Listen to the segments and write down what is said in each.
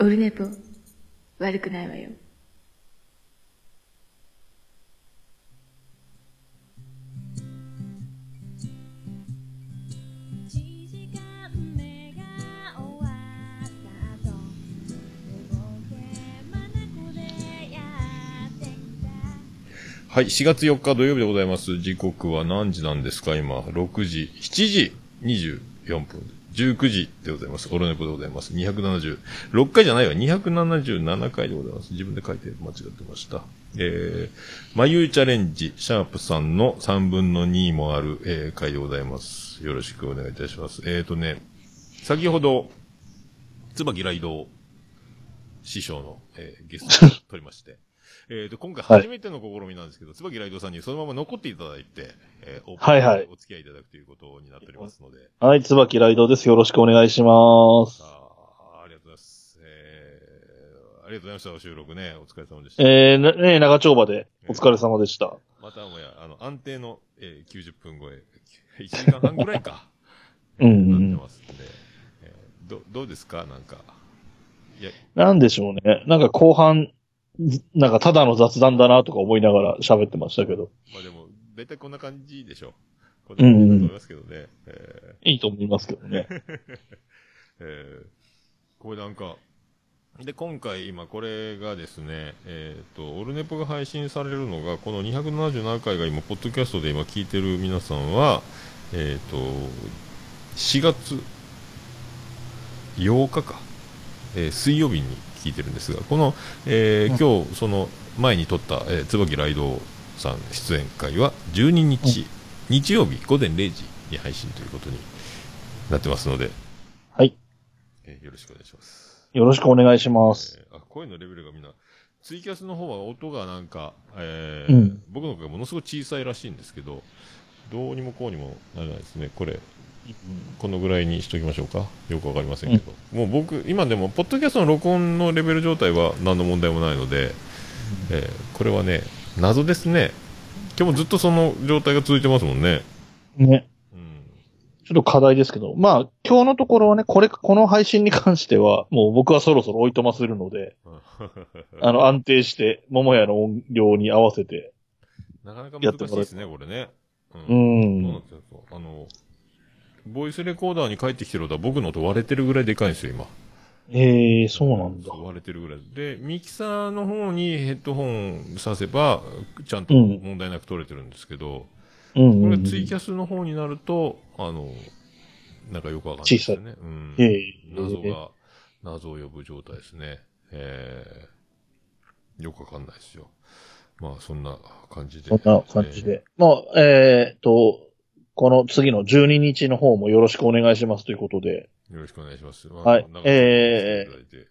オルネポ、悪くないわよ。はい、4月4日土曜日でございます。時刻は何時なんですか？今、6時、7時24分、19時でございます。オルネポでございます。276回じゃないわ、277回でございます。自分で書いて間違ってました。えー、まゆいチャレンジ、シャープさんの3分の2もある、えー、回でございます。よろしくお願いいたします。えーとね、先ほど、椿ライド師匠の、えーゲストを取りまして、えーと、今回初めての試みなんですけど、椿ライドさんにそのまま残っていただいて、えー、オープンはいはいでお付き合いいただくということになっておりますので、はい、椿ライドです。よろしくお願いします。ありがとうございます。えー、ありがとうございました、お収録ね。お疲れ様でした。えー、なね、長丁場でお疲れ様でした。またもや、あの、安定の、えー、90分超え、1時間半ぐらいか、うんなってうん。ますんで、えーど、どうですか？なんか。いや、なんでしょうね。なんか後半、ずなんかただの雑談だなとか思いながら喋ってましたけど。まあでも、大体こんな感じでしょ。こんな感じだと思いますけどね。えーいいと思いますけどね。えーこれなんか、で、今回今これがですね、えっ、と、オルネポが配信されるのが、この277回が今、ポッドキャストで今聞いてる皆さんは、えっ、と、4月8日か、えー水曜日に聞いてるんですが、この、えー今日、その前に撮った、えー、椿ライドさん出演会は12日、日曜日午前0時に配信ということになってますので、はい。えーよろしくお願いします。よろしくお願いします。えーあ声のレベルがみんな、ツイキャスの方は音がなんか、えーうん僕の声がものすごい小さいらしいんですけど、どうにもこうにもならないですね。これ、このぐらいにしときましょうか。よくわかりませんけど。もう僕、今でも、ポッドキャストの録音のレベル状態は何の問題もないので、えーこれはね、謎ですね。今日もずっとその状態が続いてますもんね。ね。うん。ちょっと課題ですけど。まあ、今日のところはね、これ、この配信に関しては、もう僕はそろそろおいとまするので、あの、安定して、桃屋の音量に合わせて。なかなか難しいですね、これね。ううんそうなんん。ですよ。あの、ボイスレコーダーに帰ってきてる音は僕の音割れてるぐらいでかいんですよ、今。ええー、そうなんだ割れてるぐらい。で、ミキサーの方にヘッドホンさせば、ちゃんとうん問題なく撮れてるんですけど、うんうん、これうん。ツイキャスの方になると、あの、なんかよくわかんないですよね。うん。ええ謎が、謎を呼ぶ状態ですね。えー、よくわかんないですよ。まあ、そんな感じで。そんな感じで。まあ、えっ、と、この次の12日の方もよろしくお願いしますということで、よろしくお願いします。はいまあえー長くしていただいて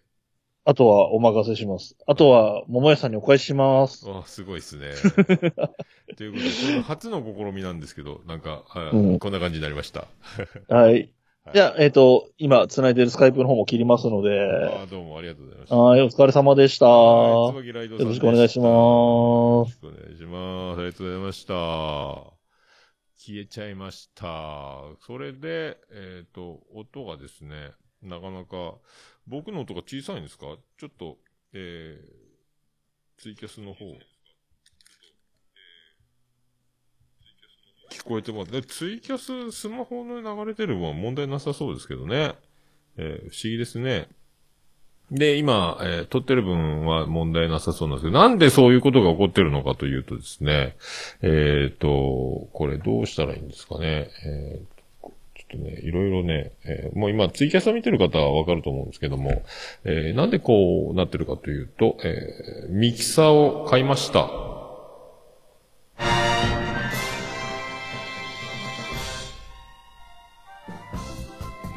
あとはお任せします。あとは、桃屋さんにお返しします。あ、すごいですね。ということで、これ初の試みなんですけど、なんか、はいうんこんな感じになりました。はい。はいじゃあ、えっ、と、今、繋いでるスカイプの方も切りますので、あどうもありがとうございました。はい、お疲れ様でした。はい椿ライドさんよろしくお願いしますよろしくお願いします。ありがとうございました。消えちゃいました。それで、えっ、と、音がですね、なかなか、僕の音が小さいんですか？ちょっと、えー、ツイキャスの方、聞こえてます。で、ツイキャス、スマホの流れてる分は問題なさそうですけどね。えー不思議ですね。で、今、えー撮ってる分は問題なさそうなんですけど、なんでそういうことが起こってるのかというとですね、えっ、と、これどうしたらいいんですかね。えーちょっとね、いろいろね、えーもう今ツイキャスを見てる方はわかると思うんですけども、えーなんでこうなってるかというと、えーミキサーを買いました。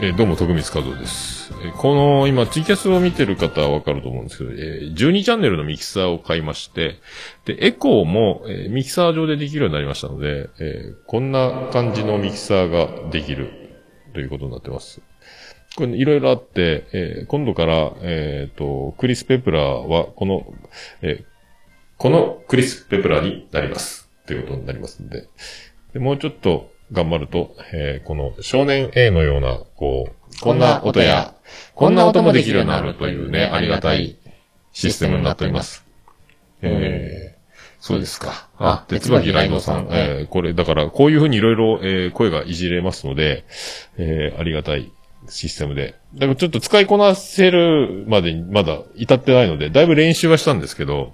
えーどうも、徳光和夫です。えーこの、今、ツイキャスを見てる方はわかると思うんですけど、えー12チャンネルのミキサーを買いまして、で、エコーも、えミキサー上でできるようになりましたので、えーこんな感じのミキサーができるということになってます。これ、いろいろあって、え今度から、えっ、と、クリス・ペプラーは、この、えこのクリス・ペプラーになります。ということになりますんで。でもうちょっと頑張ると、えーこの少年 A のような、こう、こんな音や、こんな音もできるようになるというね、ありがたいシステムになっております。えー、そうですか。あ、で、椿ライドさん、えー、これ、だから、こういうふうにいろいろ、えー、声がいじれますので、えー、ありがたいシステムで。だからちょっと使いこなせるまでにまだ至ってないので、だいぶ練習はしたんですけど、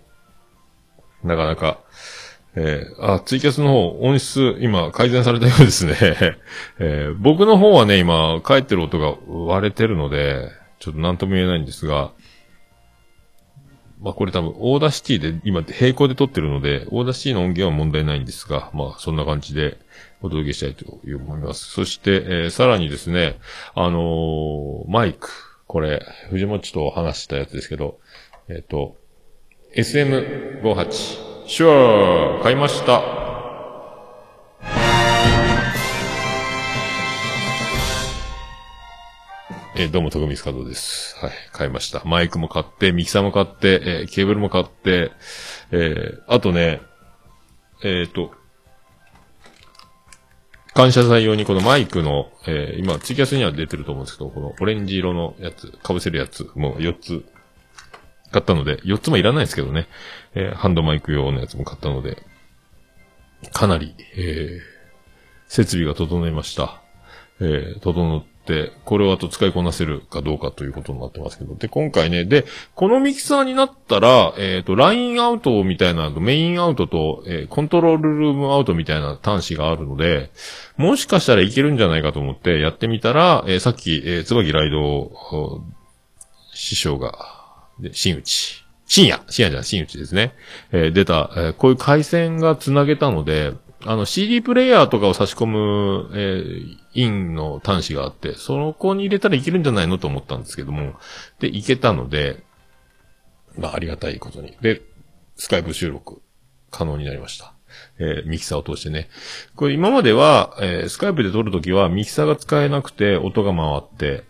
なかなか、えー、あ、ツイキャスの方、音質、今、改善されたようですね。えー、僕の方はね、今、帰ってる音が割れてるので、ちょっと何とも言えないんですが、まあこれ多分、 Audacity で今並行で撮ってるので、 Audacity の音源は問題ないんですが、まあそんな感じでお届けしたいと思います。そして、えー、さらにですね、あの、マイク。これ、藤本と話したやつですけど、えっ、と、SM58。シュアー買いました。えどうも、徳光加藤です。はい、買いました。マイクも買って、ミキサーも買って、えーケーブルも買って、えーあとね、えっ、と、感謝祭用にこのマイクの、えー今、ツイキャスには出てると思うんですけど、このオレンジ色のやつ、被せるやつ、もう4つ買ったので、4つもいらないですけどね、えーハンドマイク用のやつも買ったので、かなり、えー設備が整いました。えー整って、これをあと使いこなせるかどうかということになってますけど。で、今回ね、で、このミキサーになったら、えっ、と、ラインアウトみたいな、メインアウトと、えーコントロールルームアウトみたいな端子があるので、もしかしたらいけるんじゃないかと思ってやってみたら、えーさっき、えー、椿ライド師匠が、で、新内。深夜深夜じゃない、新内ですね。えー出た、えーこういう回線がつなげたので、あの CD プレイヤーとかを差し込む、えーインの端子があって、そこに入れたらいけるんじゃないのと思ったんですけども、で、いけたので、まあ、ありがたいことに。で、スカイプ収録可能になりました。えーミキサーを通してね。これ今までは、えースカイプで撮るときはミキサーが使えなくて音が回って、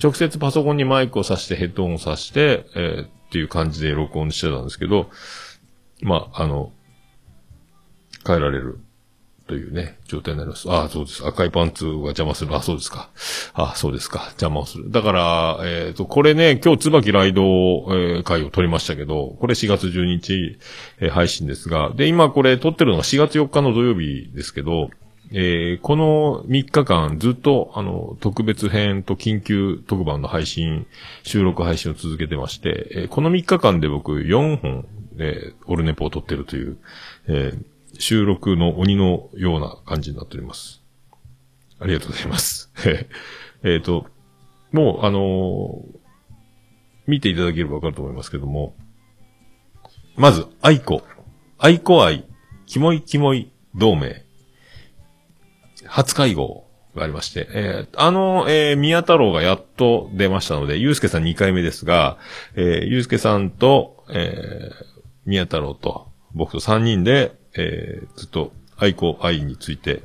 直接パソコンにマイクを挿してヘッドホンを挿して、えーっていう感じで録音してたんですけど、まあ、あの、変えられるというね、状態になります。ああ、そうです。赤いパンツが邪魔する。あそうですか。あそうですか。邪魔をする。だから、えっ、と、これね、今日、椿ライド、えー会を撮りましたけど、これ4月12日、えー配信ですが、で、今これ撮ってるのが4月4日の土曜日ですけど、えーこの3日間ずっと、あの、特別編と緊急特番の配信、収録配信を続けてまして、えーこの3日間で僕4本、えーオルネポを撮ってるという、えー収録の鬼のような感じになっております。ありがとうございます。えっと、もう、あの見ていただければわかると思いますけども、まず、愛子。愛子愛、キモいキモい同盟。初会合がありまして、えーあの、えー宮太郎がやっと出ましたので、ゆうすけさん2回目ですが、えーゆうすけさんと、えー宮太郎と、僕と3人で、えーずっと愛子愛について、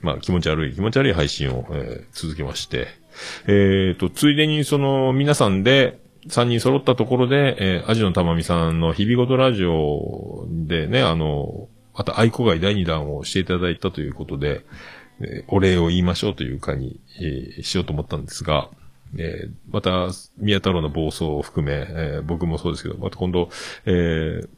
まあ気持ち悪い、気持ち悪い配信を、えー続けまして、えーと、ついでにその皆さんで、3人揃ったところで、えー、アジのたまみさんの日々ごとラジオでね、あの、また愛子会第2弾をしていただいたということで、えお礼を言いましょうという会に、えしようと思ったんですが、えまた、宮太郎の暴走を含め、え僕もそうですけど、また今度、えー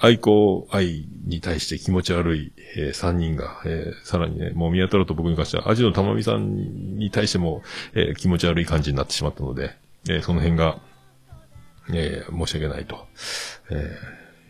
愛子愛に対して気持ち悪い、えー、3人が、えーさらにね、もう宮太郎と僕に関しては、アジのたまみさんに対しても、えー気持ち悪い感じになってしまったので、えーその辺が、えー申し訳ないと、え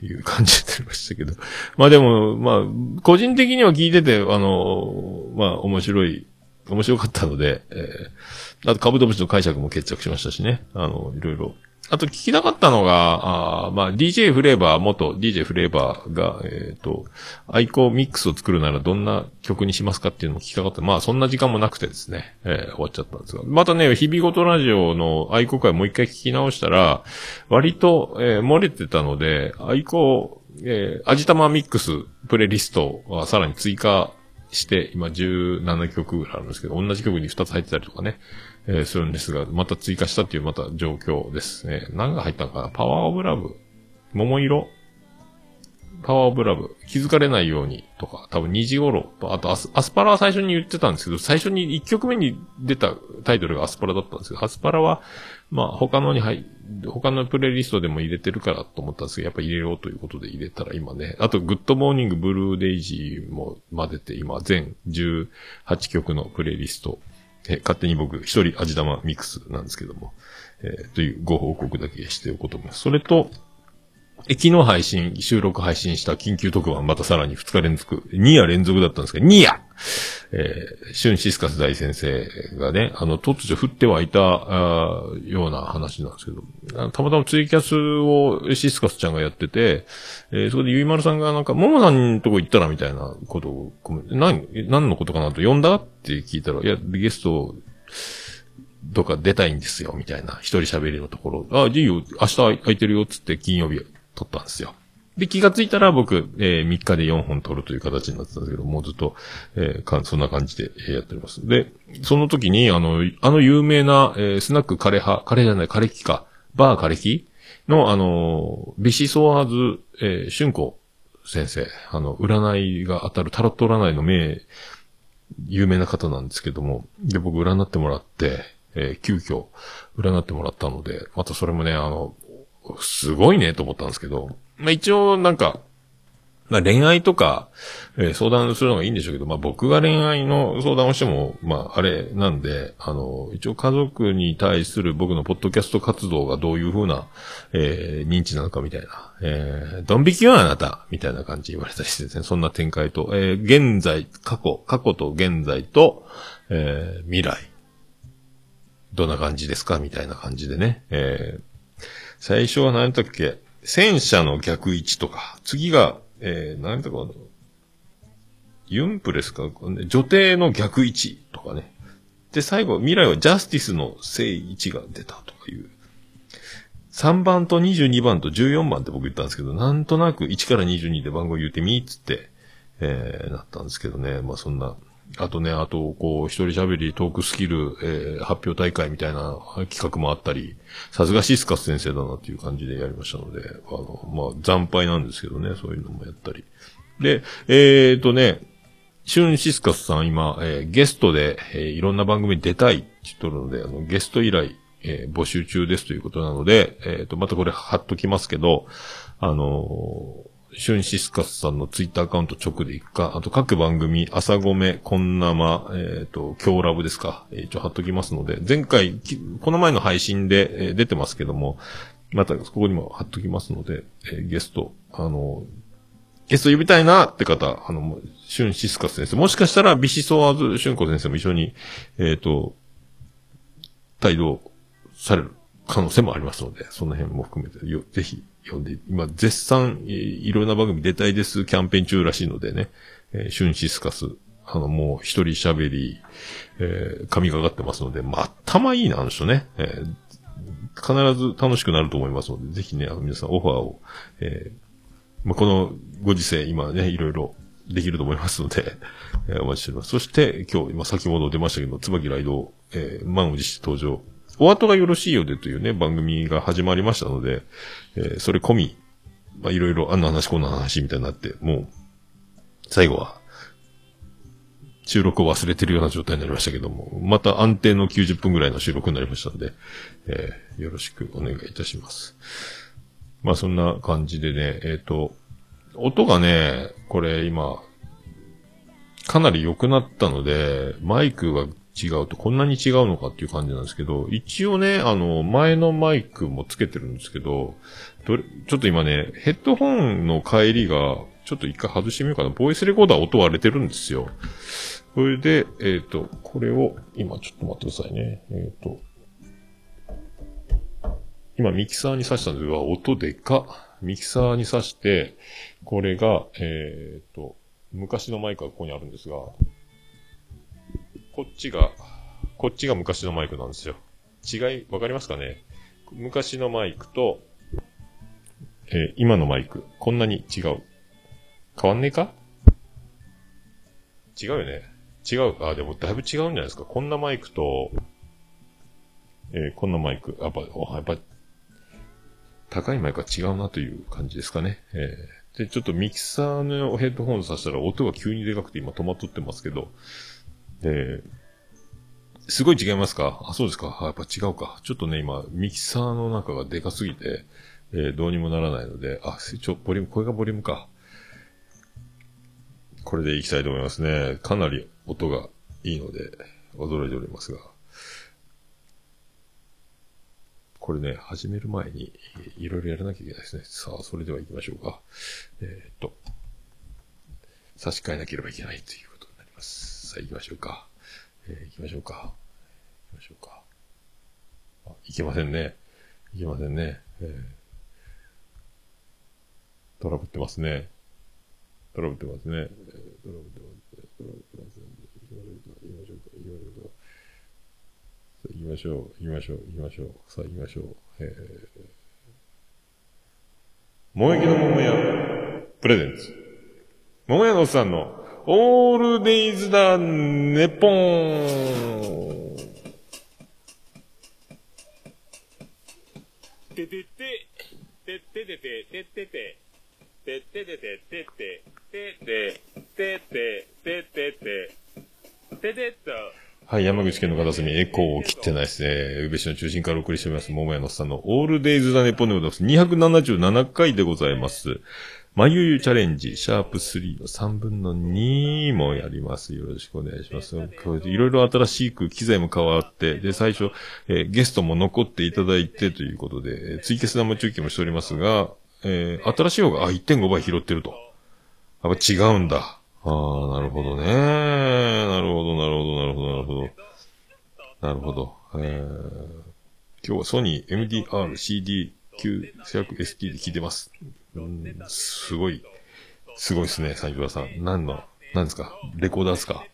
いう感じになりましたけど。まあでも、まあ、個人的には聞いてて、あの、まあ面白い、面白かったので、えーあと、カブトムシの解釈も決着しましたしね。あの、いろいろ。あと聞きたかったのが、あまあ、DJ フレーバー、元 DJ フレーバーが、えっ、と、アイコミックスを作るならどんな曲にしますかっていうのも聞きたかった。まあ、そんな時間もなくてですね、えー終わっちゃったんですが。またね、日々ごとラジオのアイコ会もう一回聞き直したら、割と、えー漏れてたので、アイコ、えー、アジタマミックスプレイリストはさらに追加して、今17曲ぐらいあるんですけど、同じ曲に2つ入ってたりとかね、えーするんですが、また追加したっていうまた状況ですね。何が入ったのかな？ Power of Love。桃色？ Power of Love、気づかれないようにとか、多分2時頃と、あとアスアスパラは最初に言ってたんですけど、最初に1曲目に出たタイトルがアスパラだったんですけど、アスパラは、まあ他のに入、他のプレイリストでも入れてるからと思ったんですけど、やっぱ入れようということで入れたら今ね、あと Good Morning Blue Daisy も混ぜて今全18曲のプレイリスト、え勝手に僕一人味玉ミックスなんですけども、えー、というご報告だけしておこうと思います。それと、え、昨日配信、収録配信した緊急特番、またさらに2日連続、2夜連続だったんですけど、2夜えー、シュンシスカス大先生がね、あの、突如降ってはいた、あような話なんですけど、たまたまツイキャスをシスカスちゃんがやってて、えー、そこでゆいまるさんがなんか、ももさんのとこ行ったらみたいなことを、何、何のことかなと呼んだって聞いたら、いや、ゲスト、とか出たいんですよ、みたいな。一人喋りのところ。あ、いいよ、明日空いてるよ、つって金曜日撮ったんですよ。で、気がついたら僕、えー、3日で4本撮るという形になってたんですけど、もうずっと、えー、かそんな感じで、やっております。で、その時に、あの、あの有名な、えー、スナック枯れ葉、枯れじゃない、枯れ木か、バー枯れ木の、あの、ビシソワーズ、えー、春子先生、あの、占いが当たるタロット占いの名、有名な方なんですけども、で、僕占ってもらって、えー、急遽占ってもらったので、またそれもね、あの、すごいねと思ったんですけど、まあ一応なんか、まあ恋愛とか、えー、相談するのがいいんでしょうけど、まあ僕が恋愛の相談をしても、まああれなんで、あの、一応家族に対する僕のポッドキャスト活動がどういうふうな、えー、認知なのかみたいな、えー、ドン引きはあなた、みたいな感じ言われたりしてですね、そんな展開と、えー、現在、過去、過去と現在と、えー、未来、どんな感じですかみたいな感じでね、えー、最初は何だっけ？戦車の逆位置とか、次が、えー、何だか、ユンプレスか、女帝の逆位置とかね。で、最後、未来はジャスティスの正位置が出たとかいう。3番と22番と14番って僕言ったんですけど、なんとなく1から22で番号言うてみーっつって、えー、なったんですけどね。まあそんなあとね、あと、こう、一人喋り、トークスキル、えー、発表大会みたいな企画もあったり、さすがシスカス先生だなっていう感じでやりましたので、あの、まあ、惨敗なんですけどね、そういうのもやったり。で、えーとね、シュンシスカスさん今、えー、ゲストで、えー、いろんな番組出たいって言っとるので、あの、ゲスト以来、えー、募集中ですということなので、えっ、と、またこれ貼っときますけど、あのシュンシスカスさんのツイッターアカウント直でいくか、あと各番組、朝ごめ、こんなま、えっ、ー、と、今日ラブですか、え、一応貼っときますので、前回、この前の配信で、えー、出てますけども、またここにも貼っときますので、えー、ゲスト、あの、ゲスト呼びたいなって方、あの、シュンシスカス先生、もしかしたらビシソワーズシュンコ先生も一緒に、えっ、ー、と、帯同される可能性もありますので、その辺も含めて、よ、ぜひ読んで、今、絶賛、いろんな番組出たいです、キャンペーン中らしいのでね、えー、シュンシスカス、あの、もう一人喋り、えー、神がかってますので、まあ、頭いいな、あの人ね。えー、必ず楽しくなると思いますので、ぜひね、あの、皆さんオファーを、えー、まあ、このご時世、今ね、いろいろできると思いますので、えー、お待ちしております。そして、今日、今先ほど出ましたけど、椿ライド、えー、満を持して登場、お後がよろしいようでというね、番組が始まりましたので、えー、それ込み、まあ、いろいろあんな話こんな話みたいになって、もう、最後は、収録を忘れてるような状態になりましたけども、また安定の90分ぐらいの収録になりましたので、えー、よろしくお願いいたします。まあそんな感じでね、えっ、ー、と、音がね、これ今、かなり良くなったので、マイクが違うとこんなに違うのかっていう感じなんですけど、一応ね、あの、前のマイクもつけてるんですけど、どれ、ちょっと今ね、ヘッドホンの帰りが、ちょっと一回外してみようかな。ボイスレコーダー音割れてるんですよ。それで、えっ、ー、と、これを、今ちょっと待ってくださいね。えっ、ー、と、今ミキサーに挿したんですが、音でか。ミキサーに挿して、これが、えっ、ー、と、昔のマイクがここにあるんですが、こっちが、こっちが昔のマイクなんですよ。違い、わかりますかね？昔のマイクと、えー、今のマイク、こんなに違う。変わんねえか？違うよね。違う。あ、でもだいぶ違うんじゃないですか。こんなマイクと、えー、こんなマイク。やっぱ、やっぱ、高いマイクは違うなという感じですかね。えで、ちょっとミキサーのヘッドホンさしたら音が急にでかくて今止まっとってますけど、で、すごい違いますか？あ、そうですか。やっぱ違うか。ちょっとね、今、ミキサーの中がでかすぎて、えー、どうにもならないので、あ、ちょ、ボリューム、これがボリュームか。これでいきたいと思いますね。かなり音がいいので、驚いておりますが。これね、始める前に、いろいろやらなきゃいけないですね。さあ、それでは行きましょうか。えー、っと、差し替えなければいけないということになります。さあ、行きましょうか。えー、行きましょうか。行きましょうか。あ、行けませんね。行けませんね。えー、トラブってますね。トラブってますね。えー、トラブってますね。トラブってますね。行きましょうか。行きましょうか。行きましょうか。行きましょう。行きましょう。行きましょう。さあ、行きましょう。えー、萌え木の桃屋、プレゼンツ。桃屋のおっさんの、オールデイズだ、ネポン。ててて、てててて、ててて、てててて、ててて、てて、てて、ててて、ててと。はい、山口県の片隅、エコーを切ってないですね。宇部市の中心からお送りしております、桃屋のさんのオールデイズだネポンでございます。277回でございます。まゆゆチャレンジ、シャープ3の3分の2もやります。よろしくお願いします。いろいろ新しく機材も変わって、で、最初、えー、ゲストも残っていただいてということでえ、ツイキャス生中継もしておりますが、えー、新しい方が、あ、1.5倍拾ってると。やっぱ違うんだ。ああ、なるほどね。なるほど、なるほど、なるほど、なるほど。なるほど。えー、今日はソニー MDR CD 900ST で聞いてます。うん、すごい、すごいですね、サンキュラさん。何の、何ですか？レコーダーですか？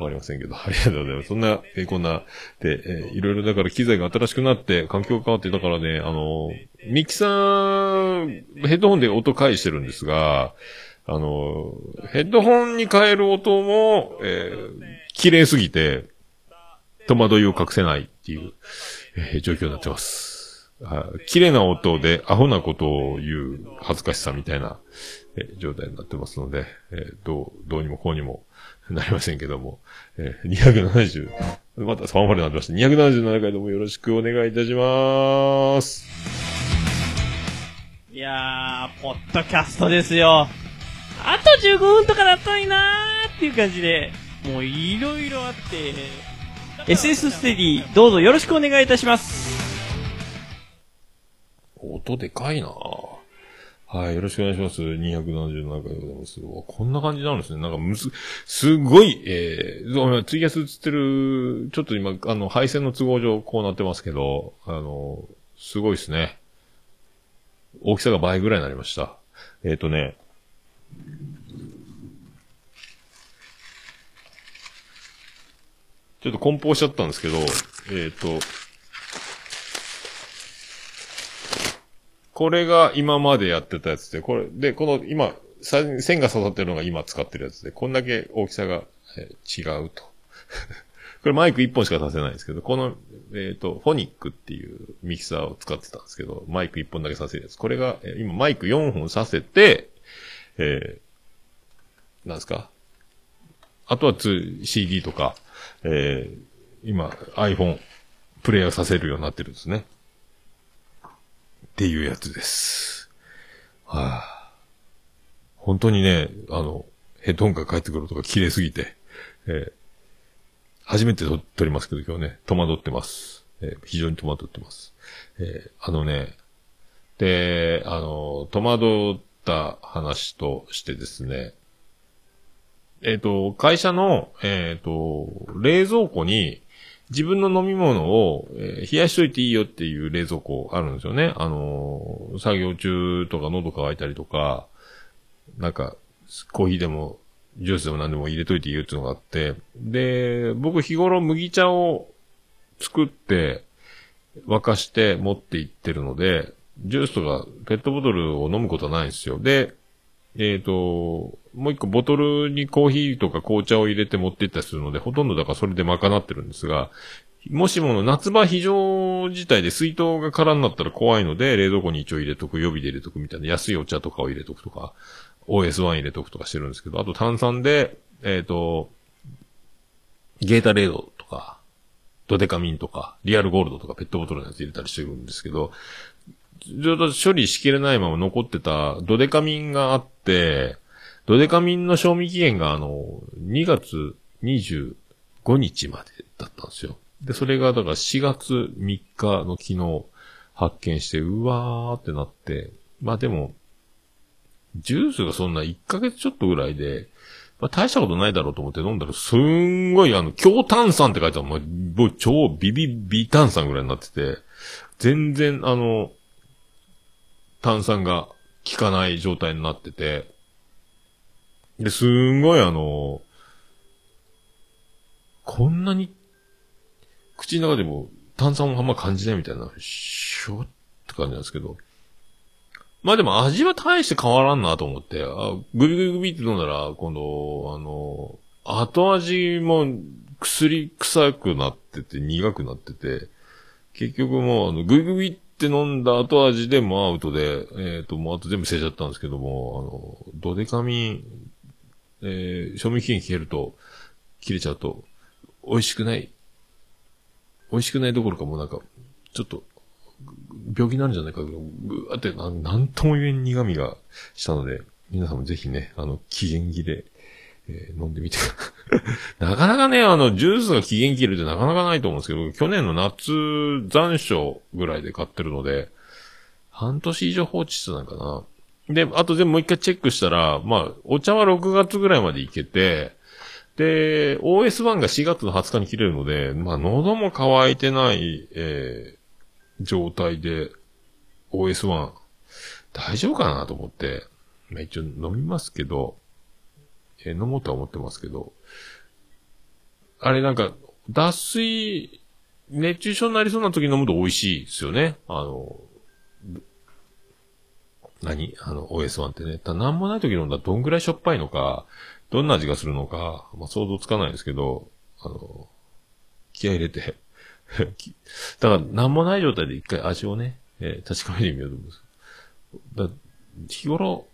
わかりませんけど、ありがとうございます。そんな、えー、こんな、で、えー、いろいろだから機材が新しくなって、環境が変わって、だからね、あの、ミキサー、ヘッドホンで音返してるんですが、あの、ヘッドホンに変える音も、えー、綺麗すぎて、戸惑いを隠せないっていう、えー、状況になってます。綺麗な音でアホなことを言う恥ずかしさみたいな、え、状態になってますので、えー、どう、どうにもこうにも なりませんけども、えー、270、また3割になってました。277回でもよろしくお願いいたします。いやー、ポッドキャストですよ。あと15分とかだったのになーっていう感じで、もういろいろあって、SS ステディ、どうぞよろしくお願いいたします。音でかいなはい、よろしくお願いします。277回でございます。こんな感じなんですね。なんかむす、すごい、えー、ツイキャス映ってる、ちょっと今、あの、配線の都合上こうなってますけど、あの、すごいですね。大きさが倍ぐらいになりました。えっ、ー、とね、ちょっと梱包しちゃったんですけど、えっ、ー、と、これが今までやってたやつで、これ、で、この今、線が刺さってるのが今使ってるやつで、こんだけ大きさが、え違うと。これマイク1本しか刺せないんですけど、この、えっ、ー、と、フォニックっていうミキサーを使ってたんですけど、マイク1本だけ刺せるやつ。これが、え今マイク4本刺せて、えー、なんですか？あとは CD とか、えー、今 iPhone プレイヤーさせるようになってるんですね。っていうやつです。はあ、本当にね、あの、ヘッドホンから帰ってくる音が綺麗すぎて、えー、初めて撮りますけど今日ね、戸惑ってます。えー、非常に戸惑ってます。えー、あのね、で、あの、戸惑った話としてですね、えっ、ー、と、会社の、えっ、ー、と、冷蔵庫に自分の飲み物を、え、冷やしといていいよっていう冷蔵庫あるんですよね。あの作業中とか喉乾いたりとか、なんか、コーヒーでも、ジュースでも何でも入れといていいよっていうのがあって、で、僕日頃麦茶を作って、沸かして持って行ってるので、ジュースとかペットボトルを飲むことはないんですよ。で、えっ、ー、と、もう一個ボトルにコーヒーとか紅茶を入れて持ってったりするので、ほとんどだからそれで賄ってるんですが、もしもの夏場非常事態で水筒が空になったら怖いので、冷蔵庫に一応入れとく、予備で入れとくみたいな。安いお茶とかを入れとくとか、OS1 入れとくとかしてるんですけど、あと炭酸で、えっ、と、ゲータレードとか、ドデカミンとか、リアルゴールドとかペットボトルのやつ入れたりしてるんですけど、ずっと処理しきれないまま残ってたドデカミンがあって、ドデカミンの賞味期限があの、2月25日までだったんですよ。で、それがだから4月3日の昨日発見して、うわーってなって、まあでも、ジュースがそんな1ヶ月ちょっとぐらいで、まあ大したことないだろうと思って飲んだら、すんごいあの、強炭酸って書いてある、もうもう超ビビビ炭酸ぐらいになってて、全然あの、炭酸が効かない状態になってて、で、すんごいあの、こんなに、口の中でも炭酸をあんま感じないみたいな、しょって感じなんですけど、まあでも味は大して変わらんなと思って、あグビグビグビって飲んだら、今度、あの、後味も薬臭くなってて、苦くなってて、結局もう、あの、グビグビって飲んだ後味でもアウトで、えっ、と、もうあと全部捨てちゃったんですけども、あの、ドデカミン、えー、賞味期限切れると、切れちゃうと、美味しくない。美味しくないどころかもうなんか、ちょっと、病気になるんじゃないかぐーってな、なんとも言えん苦味がしたので、皆さんもぜひね、あの、期限切れ、えー飲んでみてください。なかなかね、あの、ジュースが期限切れってなかなかないと思うんですけど、去年の夏残暑ぐらいで買ってるので、半年以上放置してたのかな。で、あと全部もう一回チェックしたら、まあ、お茶は6月ぐらいまでいけて、で、OS1 が4月の20日に切れるので、まあ、喉も渇いてない、えー状態で、OS1、大丈夫かなと思って、まあ、一応飲みますけど、えー飲もうとは思ってますけど、あれなんか、脱水、熱中症になりそうな時に飲むと美味しいですよね。あの、何？あの、OS1 ってね。ただなんもない時飲んだらどんぐらいしょっぱいのか、どんな味がするのか、まあ、想像つかないですけど、あの、気合入れて、だから、なんもない状態で一回味をね、えー確かめてみようと思うんです。だ日頃、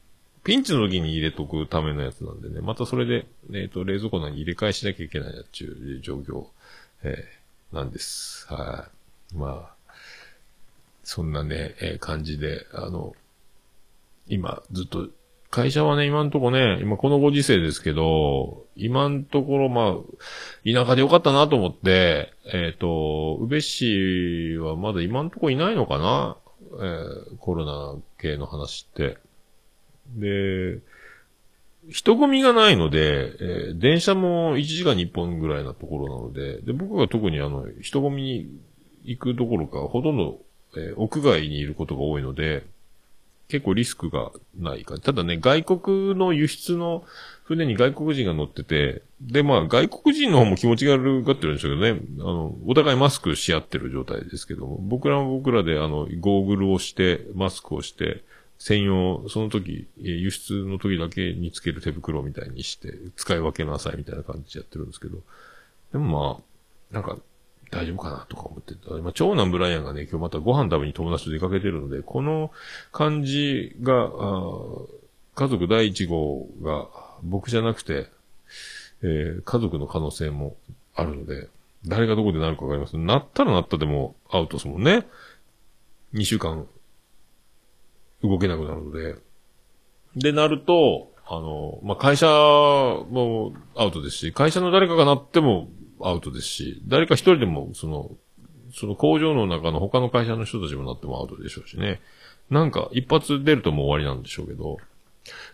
ピンチの時に入れとくためのやつなんでね、またそれで、えっ、と、冷蔵庫内に入れ替えしなきゃいけないやっていう状況、えーなんです。はい。まあ、そんなね、えー感じで、あの、今、ずっと、会社はね、今んとこね、今このご時世ですけど、今んところ、まあ、田舎でよかったなと思って、えっ、と、宇部市はまだ今んとこいないのかな？えーコロナ系の話って。で、人混みがないので、えー電車も1時間に1本ぐらいなところなので、で、僕が特にあの、人混みに行くどころか、ほとんど、えー屋外にいることが多いので、結構リスクがないか。ただね、外国の輸出の船に外国人が乗ってて、で、まあ、外国人の方も気持ちが悪がってるんでしょうけどね、あの、お互いマスクし合ってる状態ですけども、僕らも僕らであの、ゴーグルをして、マスクをして、専用、その時、輸出の時だけにつける手袋みたいにして、使い分けなさいみたいな感じでやってるんですけど、でもまあ、なんか、大丈夫かなとか思ってた。まあ、長男ブライアンがね、今日またご飯食べに友達と出かけてるので、この感じが、あ家族第一号が僕じゃなくて、えー家族の可能性もあるので、誰がどこでなるかわかります。なったらなったでもアウトですもんね。2週間動けなくなるので。で、なると、あの、まあ、会社もアウトですし、会社の誰かがなってもアウトですし、誰か一人でも、その、その工場の中の他の会社の人たちもなってもアウトでしょうしね。なんか、一発出るともう終わりなんでしょうけど。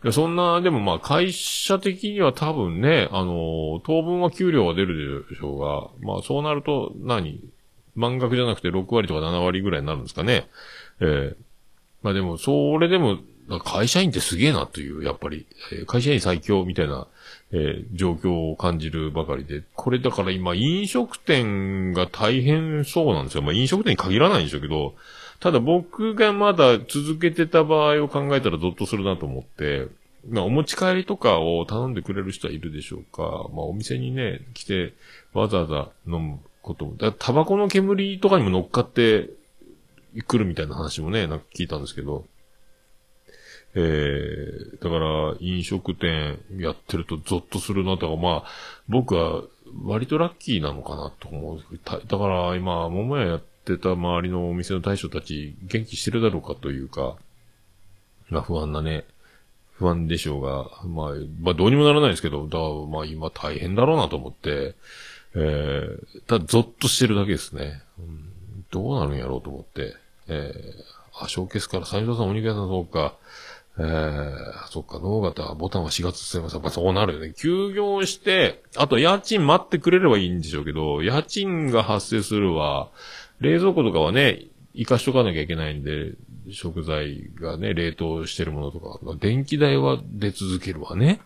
いや、そんな、でもまあ、会社的には多分ね、あの、当分は給料は出るでしょうが、まあ、そうなると何、満額じゃなくて6割とか7割ぐらいになるんですかね。ええまあでも、それでも、会社員ってすげえなという、やっぱり、え会社員最強みたいな、えー状況を感じるばかりで、これだから今、飲食店が大変そうなんですよ。まあ飲食店に限らないんでしょうけど、ただ僕がまだ続けてた場合を考えたらゾッとするなと思って、まあお持ち帰りとかを頼んでくれる人はいるでしょうか。まあお店にね、来てわざわざ飲むことも。だタバコの煙とかにも乗っかってくるみたいな話もね、なんか聞いたんですけど。えー、だから、飲食店やってるとゾッとするなとか、まあ、僕は割とラッキーなのかなと思う。だから、今、桃屋やってた周りのお店の大将たち、元気してるだろうかというか、まあ不安なね、不安でしょうが、まあ、まあどうにもならないですけど、だまあ今大変だろうなと思って、えー、ただゾッとしてるだけですね。うんどうなるんやろうと思って、えー、あ、ショーケースから斉藤さんお肉屋さんそうか、えー、そっか、脳型、ボタンは4月末まで、やっぱそうなるよね。休業して、あと家賃待ってくれればいいんでしょうけど、家賃が発生するわ、冷蔵庫とかはね、生かしとかなきゃいけないんで、食材がね、冷凍してるものとか、電気代は出続けるわね。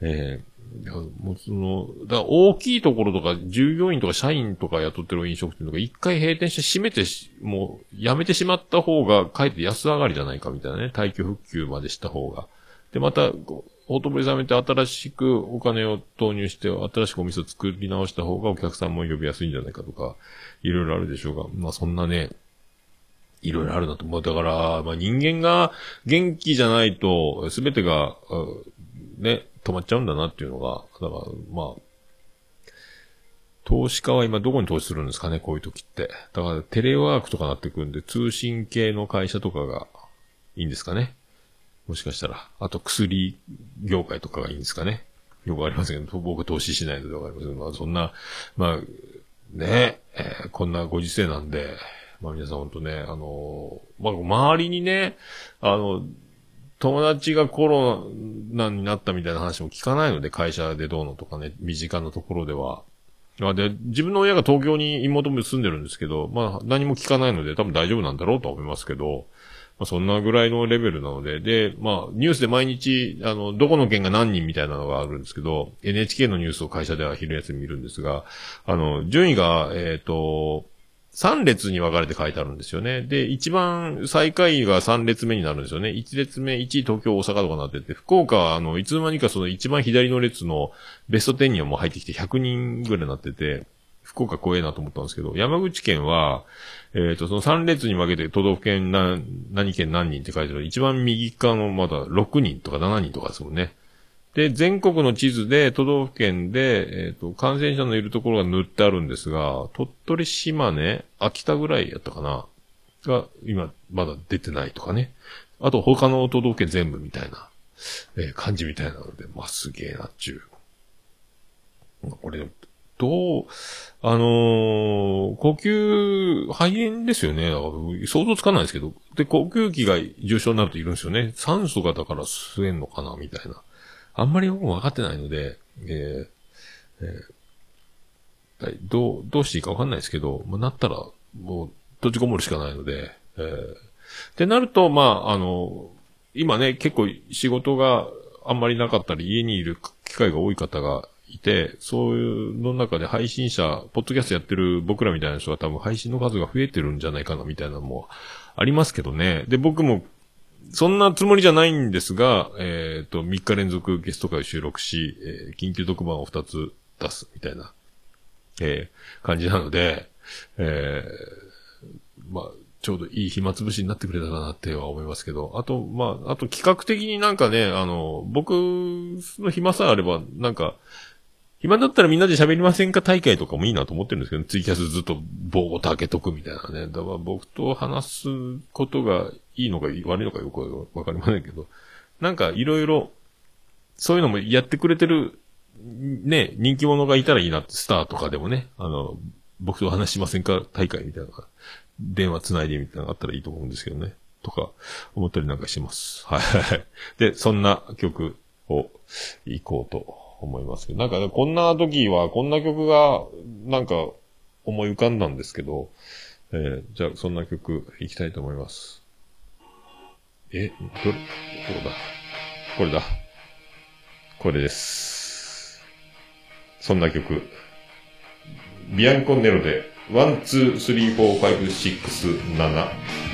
えーいやもうその、だから大きいところとか、従業員とか社員とか雇ってる飲食店とか、一回閉店して閉めて、もう、やめてしまった方が、かえって安上がりじゃないかみたいなね、耐久復旧までした方が。で、また、こうオートブリさめて新しくお金を投入して、新しくお店を作り直した方がお客さんも呼びやすいんじゃないかとか、いろいろあるでしょうが、まあそんなね、いろいろあるなと。まあだから、まあ人間が元気じゃないと、すべてが、ね、止まっちゃうんだなっていうのが、だから、まあ、投資家は今どこに投資するんですかね、こういう時って。だからテレワークとかなってくるんで、通信系の会社とかがいいんですかね。もしかしたら。あと薬業界とかがいいんですかね。よくありませんけど、僕投資しないのでわかりません。まあそんな、まあ、ね、えーこんなご時世なんで、まあ皆さん本当ね、あのまあ周りにね、あの、友達がコロナになったみたいな話も聞かないので、会社でどうのとかね、身近なところでは。あで、自分の親が東京に妹も住んでるんですけど、まあ何も聞かないので多分大丈夫なんだろうと思いますけど、まあそんなぐらいのレベルなので、で、まあニュースで毎日、あの、どこの県が何人みたいなのがあるんですけど、NHK のニュースを会社では昼休み見るんですが、あの、順位が、えっ、と、3列に分かれて書いてあるんですよね。で、一番最下位が3列目になるんですよね。1列目、1位東京、大阪とかなってて、福岡はあの、いつの間にかその一番左の列のベスト10にはもう入ってきて100人ぐらいになってて、福岡怖えなと思ったんですけど、山口県は、えっ、と、その3列に分けて都道府県何、何県何人って書いてある一番右側のまだ6人とか7人とかですもんね。で、全国の地図で、都道府県で、えっ、と、感染者のいるところが塗ってあるんですが、鳥取、島根、秋田ぐらいやったかなが、今、まだ出てないとかね。あと、他の都道府県全部みたいな、えー感じみたいなので、まあ、すげえなっちゅう。これ、どう、あのー呼吸、肺炎ですよね。想像つかないですけど。で、呼吸器が重症になるといるんですよね。酸素がだから吸えんのかなみたいな。あんまり僕も分かってないので、えーえーどう、どうしていいか分かんないですけど、まあ、なったら、もう、閉じこもるしかないので、えーってなると、まあ、あの、今ね、結構仕事があんまりなかったり、家にいる機会が多い方がいて、そういうの中で配信者、ポッドキャストやってる僕らみたいな人が多分配信の数が増えてるんじゃないかな、みたいなのもありますけどね。で、僕もそんなつもりじゃないんですが、えっ、と、3日連続ゲスト会を収録し、えー緊急特番を2つ出すみたいな、えー感じなので、えまあ、ちょうどいい暇つぶしになってくれたらなっては思いますけど、あと、まあ、あと企画的になんかね、あの、僕の暇さえあれば、なんか、暇だったらみんなで喋りませんか？大会とかもいいなと思ってるんですけど、ツイキャスずっと棒を開けとくみたいなね。だから僕と話すことがいいのか悪いのかよくわかりませんけど、なんかいろいろ、そういうのもやってくれてる、ね、人気者がいたらいいなって、スターとかでもね、あの、僕と話しませんか？大会みたいな、電話つないでみたいなのがあったらいいと思うんですけどね。とか、思ったりなんかします。はい。で、そんな曲を行こうと思いますけど。なんか、こんな時は、こんな曲が、なんか、思い浮かんだんですけど、えー、じゃあ、そんな曲、いきたいと思います。え、どれ、どうだ？これだ。これです。そんな曲。ビアンコネロで、 one、two、three、four、five、six、7。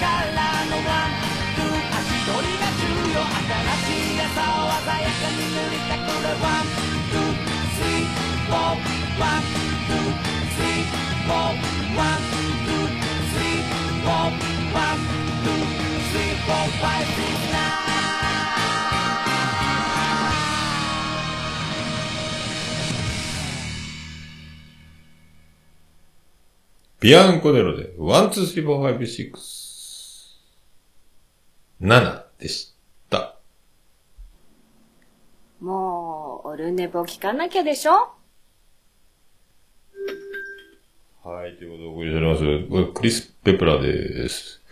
からのワンツー足取りが重要新しい朝を鮮やかに塗りたくるワンツースリーフォーワンツースリーフォーワンツースリーフォーワンツースリーフォーファイブシナービアンコネロで、1、2、3、4、5、6、7でした。もう、オルネポ聞かなきゃでしょ？はい、ということでお送りしております。これクリス・ペプラです。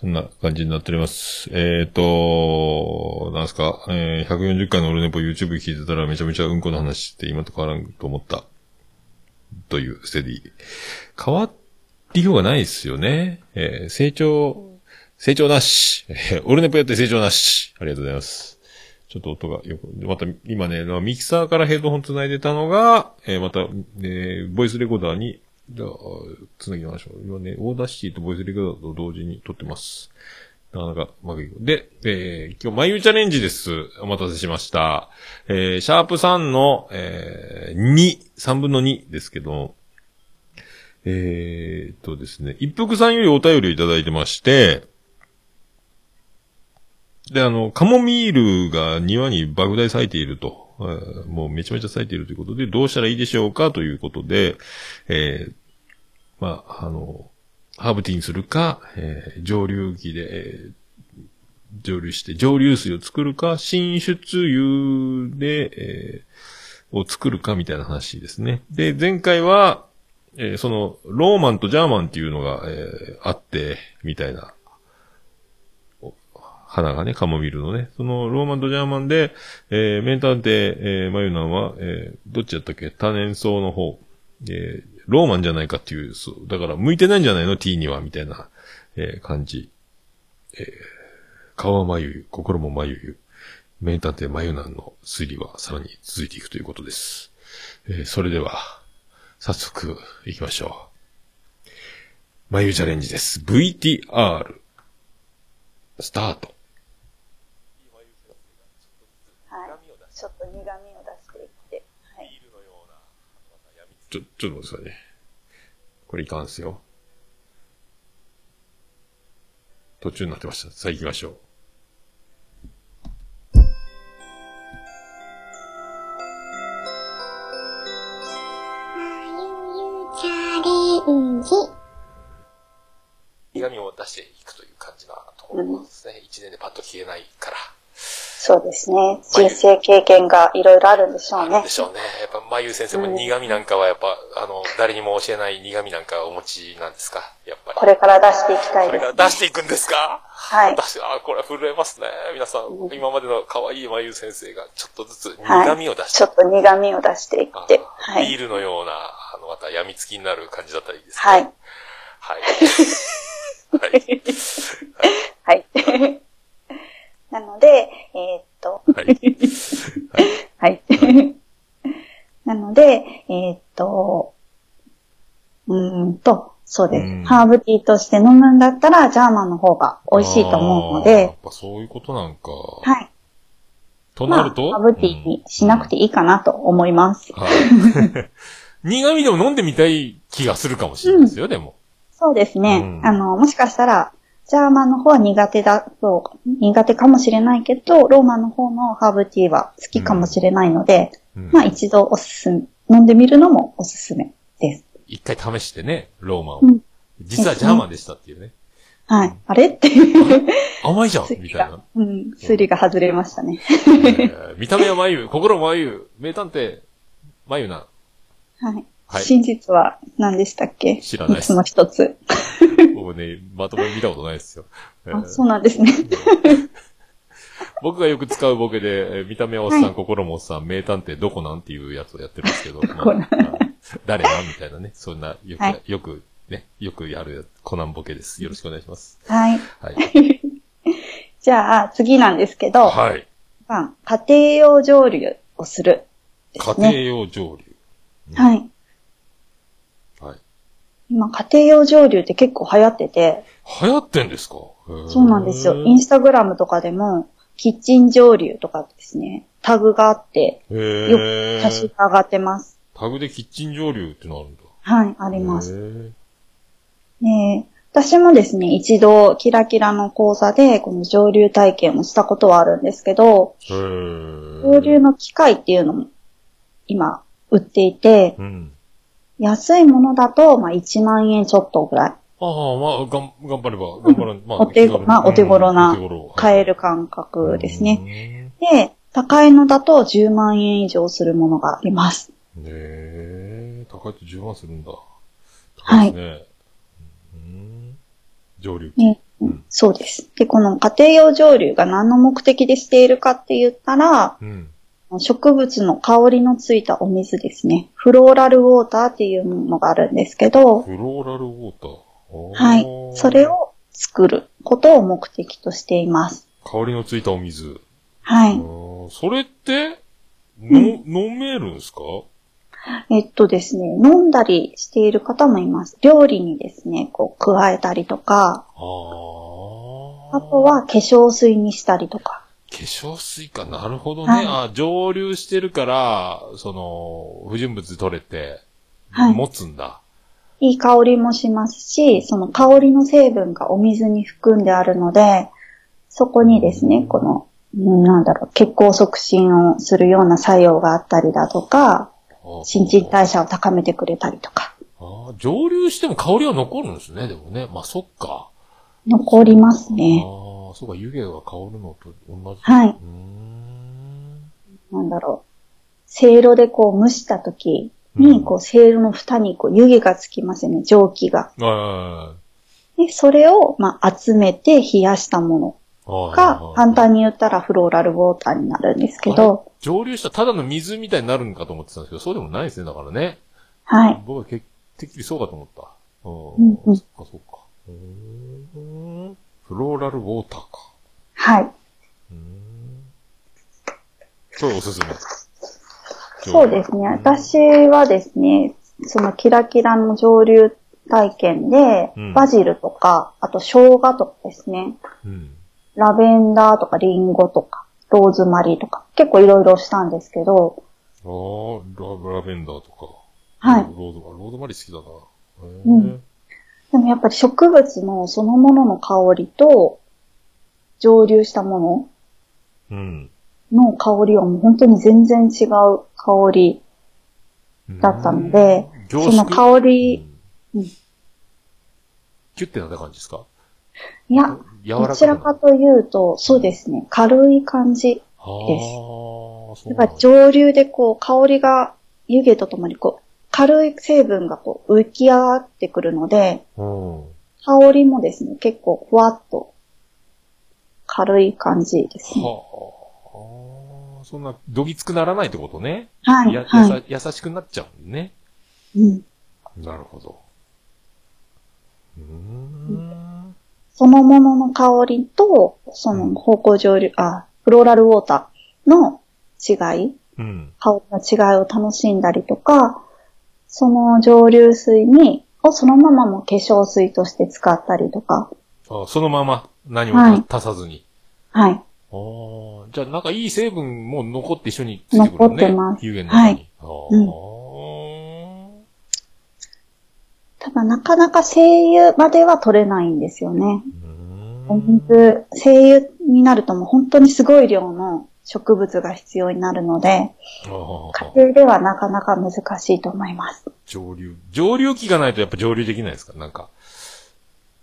そんな感じになっております。えっ、ー、と、なんすか、えー、140回のオルネポ YouTube 聞いてたらめちゃめちゃうんこの話って今と変わらんと思った。というステディ。変わりようがないですよね。えー、成長、成長なし。えーオルネポやって成長なし。ありがとうございます。ちょっと音がよく、また今ね、ミキサーからヘッドホン繋いでたのが、えーまた、えーボイスレコーダーに、じゃあ、つなぎましょう。今ね、 Audacity とボイスレコーダーと同時に撮ってます。なかなかうまくいく。で、えー今日、まゆゆチャレンジです。お待たせしました。えーシャープ3の、えー2、3分の2ですけど、えーっとですね、一服さんよりお便りをいただいてまして、で、あの、カモミールが庭に爆大咲いていると、もうめちゃめちゃ咲いているということで、どうしたらいいでしょうかということで、えーまあ、あの、ハーブティーにするか、えー蒸留機で、えー蒸留して、蒸留水を作るか、新出油で、えを作るかみたいな話ですね。で、前回は、えその、ローマンとジャーマンっていうのが、えあって、みたいな、花がね、カモミールのね、その、ローマンとジャーマンで、えー、メンター、えー、マユナンは、えーどっちやったっけ？多年草の方、えーローマンじゃないかっていう、そう、だから向いてないんじゃないの ?T には、みたいな、えー感じ。えー、顔は眉ゆ、心も眉ゆ。名探偵眉南の推理はさらに続いていくということです。えーそれでは、早速行きましょう。眉チャレンジです。VTR、スタート。はい。ちょっと苦味を出していって。はい。ちょ、ちょっと待ってくださいね。これいかんすよ。途中になってました。さあ行きましょう。苦味を出していくという感じなところですね。一年でパッと消えない。そうですね。人生経験がいろいろあるんでしょうねで。しょうね。やっぱ、まゆう先生も苦味なんかはやっぱ、あの、誰にも教えない苦味なんかお持ちなんですか？やっぱり。これから出していきたいこれです。から出していくんですか？はい出しあ、これは震えますね。皆さん、今までの可愛いまゆう先生がちょっとずつはい苦味を出して、ちょっと苦味を出していっあて。はい。ビールのような、あの、また病みつきになる感じだったらいいですね。はい。はい。はい。はい。なので、えーっと、はい。はい。なので、えーっと、うーんと、そうですうん。ハーブティーとして飲むんだったら、ジャーマンの方が美味しいと思うのあーやでっ、ぱそういうことなんか。はい。とまあ、ハなると、ーブティーにしなくていいかなと思います。はい。苦味でも飲んでみたい気がするかもしれないですよ、でも。そうですね。うんあの、もしかしたら、ジャーマンの方は苦手だと、苦手かもしれないけど、ローマンの方のハーブティーは好きかもしれないので、うんまあ一度おすすめ、飲んでみるのもおすすめです。一回試してね、ローマンを。うん実はジャーマンでしたっていうね。はい。あれ？っていう、甘いじゃんみたいなが。、うん、推理が外れましたね。えー見た目は眉、心も眉、名探偵、眉な。はい。はい真実は何でしたっけ？知らないですいつも一つ。僕ね、まともに見たことないですよ。えーあ、そうなんですね。僕がよく使うボケで、えー見た目はおっさん、心もおっさん、名探偵どこなんっていうやつをやってるんですけど、まあこなんまあ誰なんみたいなね、そんな、よく、はいよく、ね、よくやるコナンボケです。よろしくお願いします。はい。はい。じゃあ、次なんですけど、はい。まあ家庭用蒸留をするです家庭ね。用蒸留。はい。はい。今、家庭用蒸留って結構流行ってて、流行ってんですか？そうなんですよ。インスタグラムとかでも、キッチン上流とかですね、タグがあって、へよくえ。写真が上がってます。タグでキッチン上流ってのあるんだ。はい、あります。へねえ私もですね、一度、キラキラの講座で、この上流体験をしたことはあるんですけど。上流の機械っていうのも、今、売っていて、うん。安いものだと、まあ、1万円ちょっとぐらい、ああ、まあ、がん、頑張れば、頑張らん、まあ、お手ごまあお手頃な買える感覚ですね。ね。で、高いのだと10万円以上するものがあります。ねえ、高いと10万するんだ。はい高ですね。うん上流。ねうんそうです。で、この家庭用上流が何の目的でしているかって言ったら、うん。植物の香りのついたお水ですね。フローラルウォーターっていうものがあるんですけど、フローラルウォーター？はい。それ。を作ることを目的としています。香りのついたお水。あはい。ーそれって、の、飲めるんですか？えっとですね、飲んだりしている方もいます。料理にですね、こう、加えたりとか。あとは化粧水にしたりとか。化粧水か、なるほどね。はいあ蒸留してるから、その、不純物取れて、はい持つんだ。いい香りもしますし、その香りの成分がお水に含んであるので、そこにですね、この、うんなんだろう、血行促進をするような作用があったりだとか、新陳代謝を高めてくれたりとか、あー蒸留しても香りは残るんですね、でもね。まあ、そっか。残りますね。ああ、そうか、湯気が香るのと同じ。はい。なんだろう。せいろでこう蒸した時に、うんこう、せいろの蓋にこう湯気がつきますよね、蒸気が。あで、それを、まあ、集めて冷やしたもあ、のあが、簡単に言ったらフローラルウォーターになるんですけど、蒸留したただの水みたいになるんかと思ってたんですけど、そうでもないですね、だからね。はい。僕はけてっきりそうかと思った。うんうんそっか、そっか。うーんフローラルウォーターか。はい。うーんそれおすすめ。そうですね。私はですね、そのキラキラの上流体験でうん、バジルとか、あと生姜とかですね、うん。ラベンダーとかリンゴとか、ローズマリーとか、結構いろいろしたんですけど、ああ、ララベンダーとか。はいローズマリー、好きだな。うんでもやっぱり植物のそのものの香りと、蒸留したもうん。のの香りはもう本当に全然違う香りだったので、その香り、うんうん。キュッてなった感じですか？いや、柔らかくどちらかというと、そうですね、軽い感じ。ああ、そうやなんだ。っぱ上流でこう、香りが湯気とともにこう、軽い成分がこう、浮き上がってくるので、うん。香りもですね、結構ふわっと、軽い感じですね。はあ。そんな、どぎつくならないってことね。はい、や、はやさ優しくなっちゃうんね。い、うん。なるほど。うーん。そのものの香りと、その方向上流、あ、フローラルウォーターの違い、うん。香りの違いを楽しんだりとか、その上流水に、をそのままも化粧水として使ったりとか、あそのまま、何もはい足さずに。はい。ああ、じゃあなんかいい成分も残って一緒についてくるのね。残ってます湯気の中に。はいああ、ただなかなか精油までは取れないんですよね。おん水、精油になるともう本当にすごい量の植物が必要になるので、家庭ではなかなか難しいと思います。上流。上流器がないとやっぱ上流できないですか？なんか。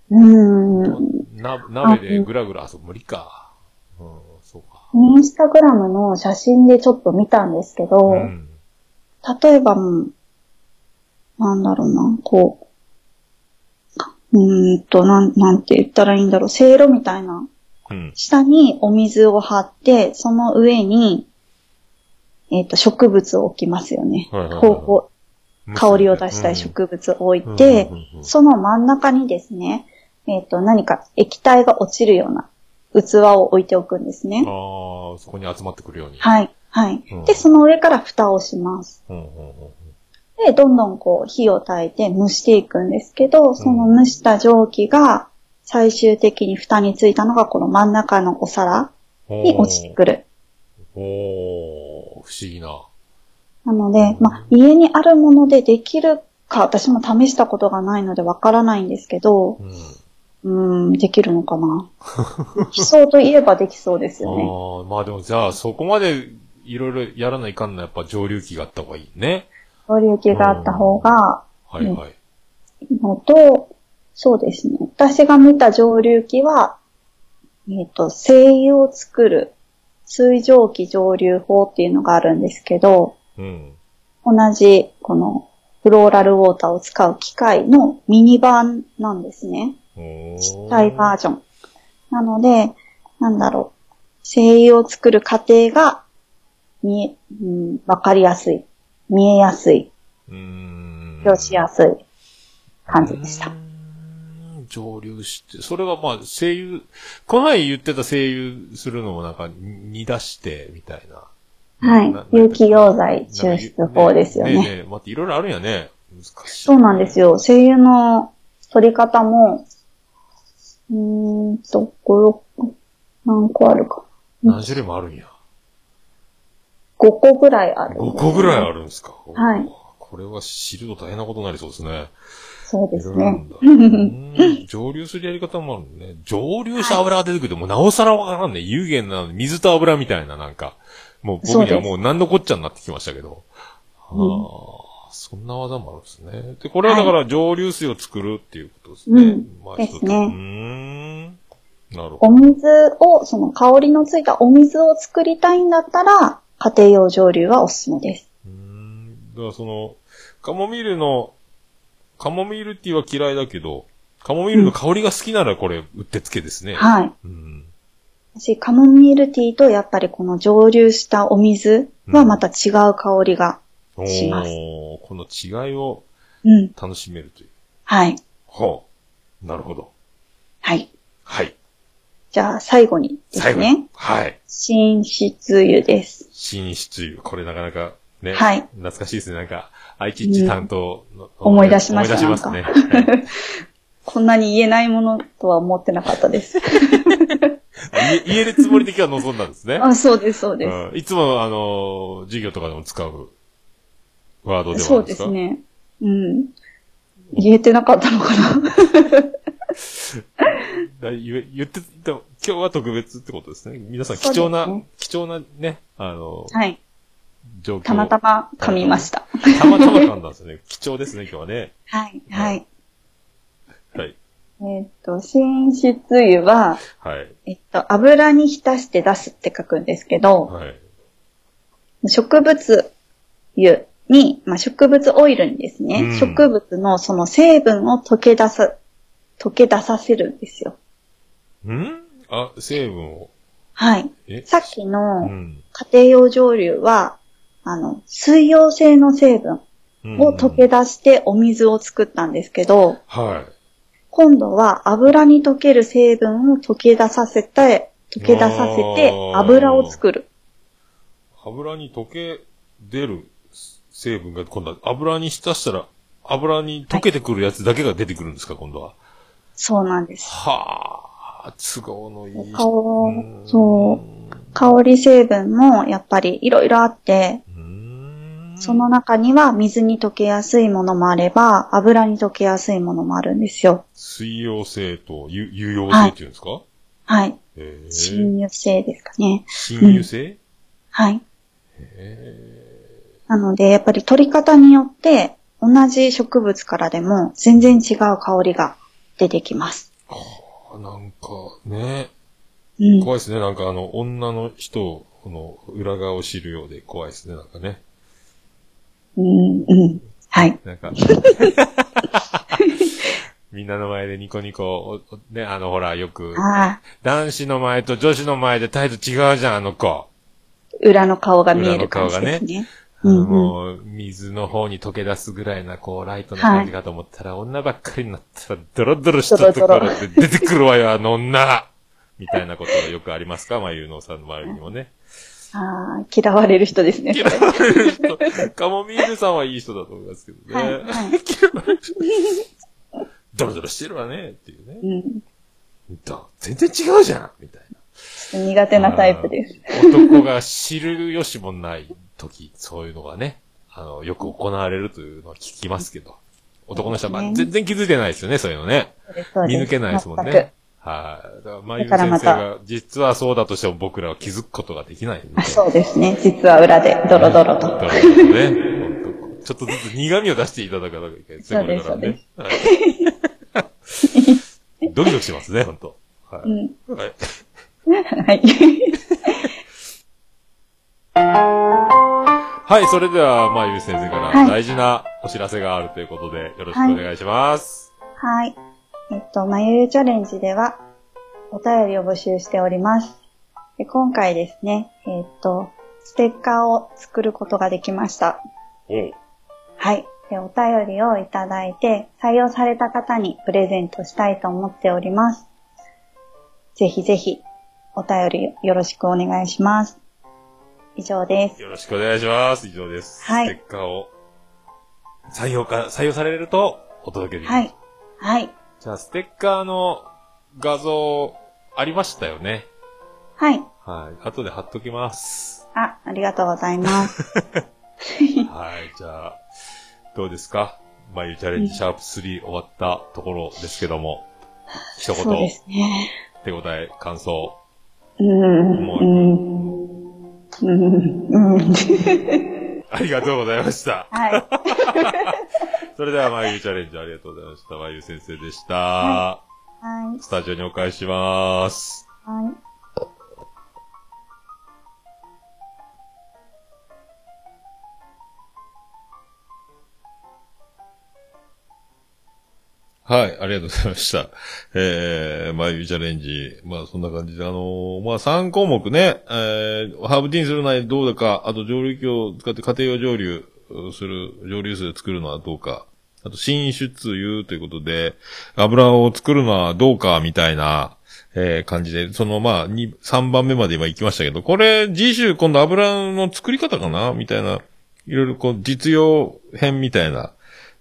うーん。な、鍋でぐらぐら、あ、そう、無理か。うん、そうか。インスタグラムの写真でちょっと見たんですけど、うん。例えばもう、なんだろうな、こう、うーんと、なん、なんて言ったらいいんだろう、せいろみたいな、うん。下にお水を張って、その上に、えっ、と、植物を置きますよね。はいはいはい香りを出したい植物を置いて、うんその真ん中にですね、えっ、と、何か液体が落ちるような器を置いておくんですね。ああ、そこに集まってくるように。はい、はいうん。で、その上から蓋をします。うんうんうんで、どんどんこう火を焚いて蒸していくんですけど、その蒸した蒸気が最終的に蓋についたのがこの真ん中のお皿に落ちてくる。おー、不思議な。なので、まあ、家にあるものでできるか、私も試したことがないのでわからないんですけど、うん。うーん、できるのかな。できそうといえばできそうですあよね。あ、まあでもじゃあそこまでいろいろやらないかんのはやっぱ上流器があった方がいいね。上流気があった方がはいはいのと、そうですね。私が見た上流気は、えっ、と、精油を作る水蒸気蒸留法っていうのがあるんですけど、うん。同じこのフローラルウォーターを使う機械のミニ版なんですね。おちっちゃいバージョン。なので、なんだろう。精油を作る過程が見え、うん、わかりやすい。見えやすい。うーん。表しやすい感じでした蒸留して、それがまあ、声優、この前言ってた声優するのもなんか、煮出して、みたいな。はいな。有機溶剤抽出法ですよね。ねえねえ待って、いろいろあるんやね。難しい。そうなんですよ。精油の取り方も、うーんと、5、6、何個あるか。何種類もあるんや。5個ぐらいある。5個ぐらいあるんですか。はい。これは知ると大変なことになりそうですね。そうですね蒸留するやり方もあるのね。蒸留した油が出てくるともうなおさらわからんね。有限な水と油みたいななんか。もう僕にはもう何のこっちゃになってきましたけど。ああ、そんな技もあるんですね。で、これはだから蒸留水を作るっていうことですね。うんまあですね。なるほお水を、その香りのついたお水を作りたいんだったら、家庭用蒸留はおすすめです。ど。うーん。だからその、カモミールの、カモミールティーは嫌いだけど、カモミールの香りが好きならこれ、うってつけですね。はい。うん。私、カモミールティーとやっぱりこの蒸留したお水はまた違う香りが。おしますー、この違いをうん。楽しめるという。はい。はあ。なるほど。はい。はい。じゃあ、最後にですね。。はい。寝室油です。寝室油。これなかなかね。はい懐かしいですね。なんか、愛知地担当の、思い出しました思い出しますね。はいこんなに言えないものとは思ってなかったです。家言えるつもりで今日は望んだんですね。あ、そうです、そうです。うんいつも、あの、授業とかでも使うワードではあそうるんでか？ですすね。うん。言えてなかったのかな だ言え言って、今日は特別ってことですね。皆さん貴重な、貴重なね、あの、はい。状況をたまたま噛みました。たまたま噛んだんですね。貴重ですね、今日はね。はい、はい。はい。えっと、寝室油は、はい。えっと、油に浸して出すって書くんですけど、はい。植物油に、まあ、植物オイルにですね、うん植物のその成分を溶け出さ、溶け出させるんですよ。ん？あ、成分を。はい。え？さっきうのん。家庭用蒸留は、あの、水溶性の成分うんを溶け出してお水を作ったんですけど、はい。今度は油に溶ける成分を溶け出させて、溶け出させて油を作る。油に溶け出る成分が今度は油に浸したら油に溶けてくるやつだけが出てくるんですか、今度は？そうなんです。はあ、都合のいい。香うんそう香り成分もやっぱりいろいろあって、その中には水に溶けやすいものもあれば、油に溶けやすいものもあるんですよ。水溶性と有有溶性っていうんですか、はい。へえ侵入性ですかね。侵入性、はい。へなので、やっぱり取り方によって、同じ植物からでも全然違う香りが出てきます。えなんか、ね、うん。怖いですね。なんかあの、女の人の裏側を知るようで怖いですね、なんかね。うん、うん。はい。なんか、みんなの前でニコニコ、ね、あの、ほら、よく、ああ、男子の前と女子の前で態度違うじゃん、あの子。裏の顔が見える感じですね。あのうんうんもう、水の方に溶け出すぐらいな、こう、ライトな感じかと思ったら、女ばっかりになったら、ドロドロしたところで出てくるわよ、あの女みたいなことがよくありますかまゆうのさんの周りにもね。ああ、嫌われる人ですね。嫌われる人、カモミールさんはいい人だと思いますけどね。はい、はい。ドロドロしてるわね、っていうね。うん。だ全然違うじゃんみたいな。苦手なタイプです。男が知るよしもない時、そういうのがね、あの、よく行われるというのは聞きますけど。男の人は、まあ、全然気づいてないですよね、そういうのね。見抜けないですもん全ね。はい。だから、まゆみ先生が、実はそうだとしても僕らは気づくことができない そうですね。実は裏でドロドロと。ドロドロね。ちょっとずつ苦味を出していただかなきゃいけないですね、これからね。はいドキドキしますね、本当はい。うん。はい。はい。はい、それでは、まゆみ先生からはい大事なお知らせがあるということで、よろしくお願いします。はい。えっと、まゆゆチャレンジでは、お便りを募集しております。で今回ですね、えっと、ステッカーを作ることができました。はい。で、お便りをいただいて、採用された方にプレゼントしたいと思っております。ぜひぜひ、お便りよろしくお願いします。以上です。よろしくお願いします。以上です。はいステッカーを採用か、採用されるとお届けできます。はい。はい。じゃあ、ステッカーの画像ありましたよね。はい。はい。後で貼っときます。あ、ありがとうございます。はい。じゃあ、どうですか？まゆチャレンジシャープ3終わったところですけども、一そうで言、すね。手応え、感想。うーん。もううーん。うーん。うん。ありがとうございました。はい。それでは、まゆチャレンジありがとうございました。まゆ先生でした。はい。スタジオにお返しします。はい。はい、ありがとうございました。えー、まゆチャレンジ。まあ、そんな感じで、あのーまあ、3項目ね、えー、ハーブティーにするのはどうだか、あと蒸留機を使って家庭用蒸留する、蒸留水を作るのはどうか、あと、新出油ということで、油を作るのはどうか、みたいな、えー、感じで、その、まあ、2、3番目まで今行きましたけど、これ、次週今度油の作り方かな？みたいな、いろいろこう、実用編みたいな、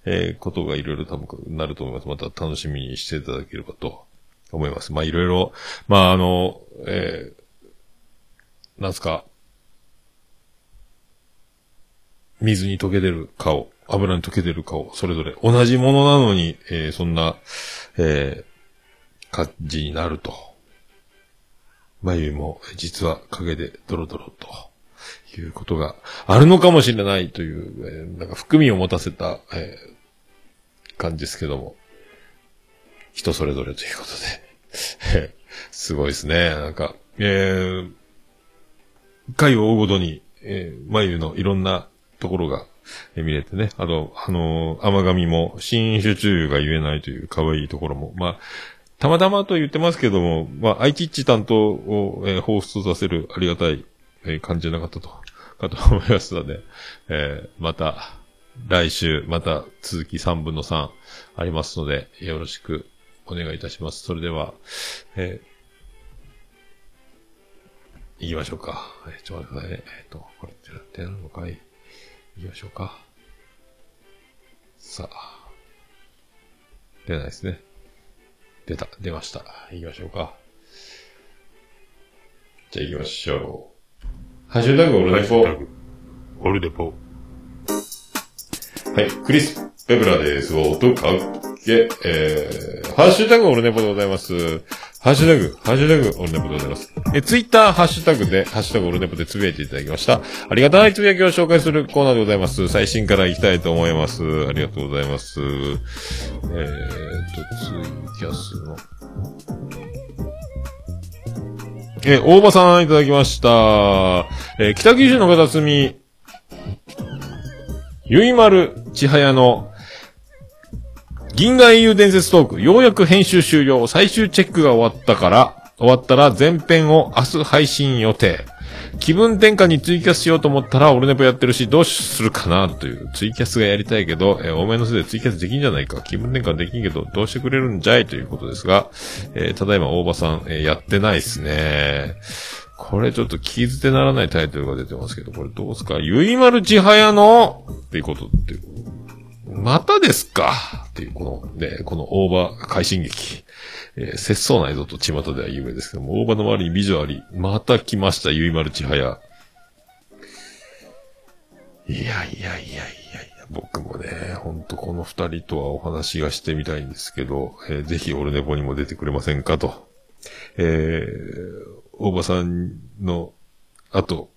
えー、ことがいろいろ多分なると思います。また楽しみにしていただければと思います。まあいろいろ、まああの、えー、なんすか、水に溶け出る顔、油に溶け出る顔、それぞれ同じものなのに、えー、そんな、えー、感じになると。眉も実は影でドロドロと。いうことがあるのかもしれないという、えーなんか含みを持たせた、えー感じですけども。人それぞれということで。すごいですね。なんか、えー、回を追うごとに、えー、眉のいろんなところが、見れてね。あと、あのー甘噛みも、新種中が言えないという可愛いところも、まあ、たまたまと言ってますけども、まあ、アイキッチ担当を、えー放出させるありがたい、えー感じじゃなかったと、かと思いますので、えーまた、来週、また続き3分の3ありますので、よろしくお願いいたします。それでは、えー、行きましょうか。えーちょっと待ってくださいね。えっ、と、これってなってなるのかい行きましょうか。さあ。出ないですね。出た、出ました。行きましょうか。じゃあ行きましょう。ハッシュタグオルネポ。オルネポ。はい、クリス・ペブラです。おとかけ、えー、ハッシュタグオルネポでございます。ハッシュタグ、ハッシュタグオルネポでございます。え、ツイッター、ハッシュタグで、ハッシュタグオルネポでつぶやいていただきました。ありがたいつぶやきを紹介するコーナーでございます。最新から行きたいと思います。ありがとうございます。えーと、ツイキャスの。え、大場さんいただきました。えー北九州の片隅、ゆいまるちはやの、銀河英雄伝説トーク、ようやく編集終了、最終チェックが終わったから、終わったら前編を明日配信予定。気分転換にツイキャスしようと思ったら、俺ネポやってるし、どうするかなという、ツイキャスがやりたいけど、えー多めのせいでツイキャスできんじゃないか。気分転換できんけど、どうしてくれるんじゃい？ということですが、えーただいま大場さん、えーやってないっすね。これちょっと聞き捨てならないタイトルが出てますけど、これどうすか？ゆいまるちはやのっていうことって、またですか？っていう、この、ね、この大場快進撃。えー、節操ないぞと巷では有名ですけども、大場の周りに美女あり、また来ました、ゆいまるちはや。いやいやいやいやいや、僕もね、ほんとこの二人とはお話がしてみたいんですけど、えー、ぜひオルネポにも出てくれませんかと。えー、大場さんの、あと、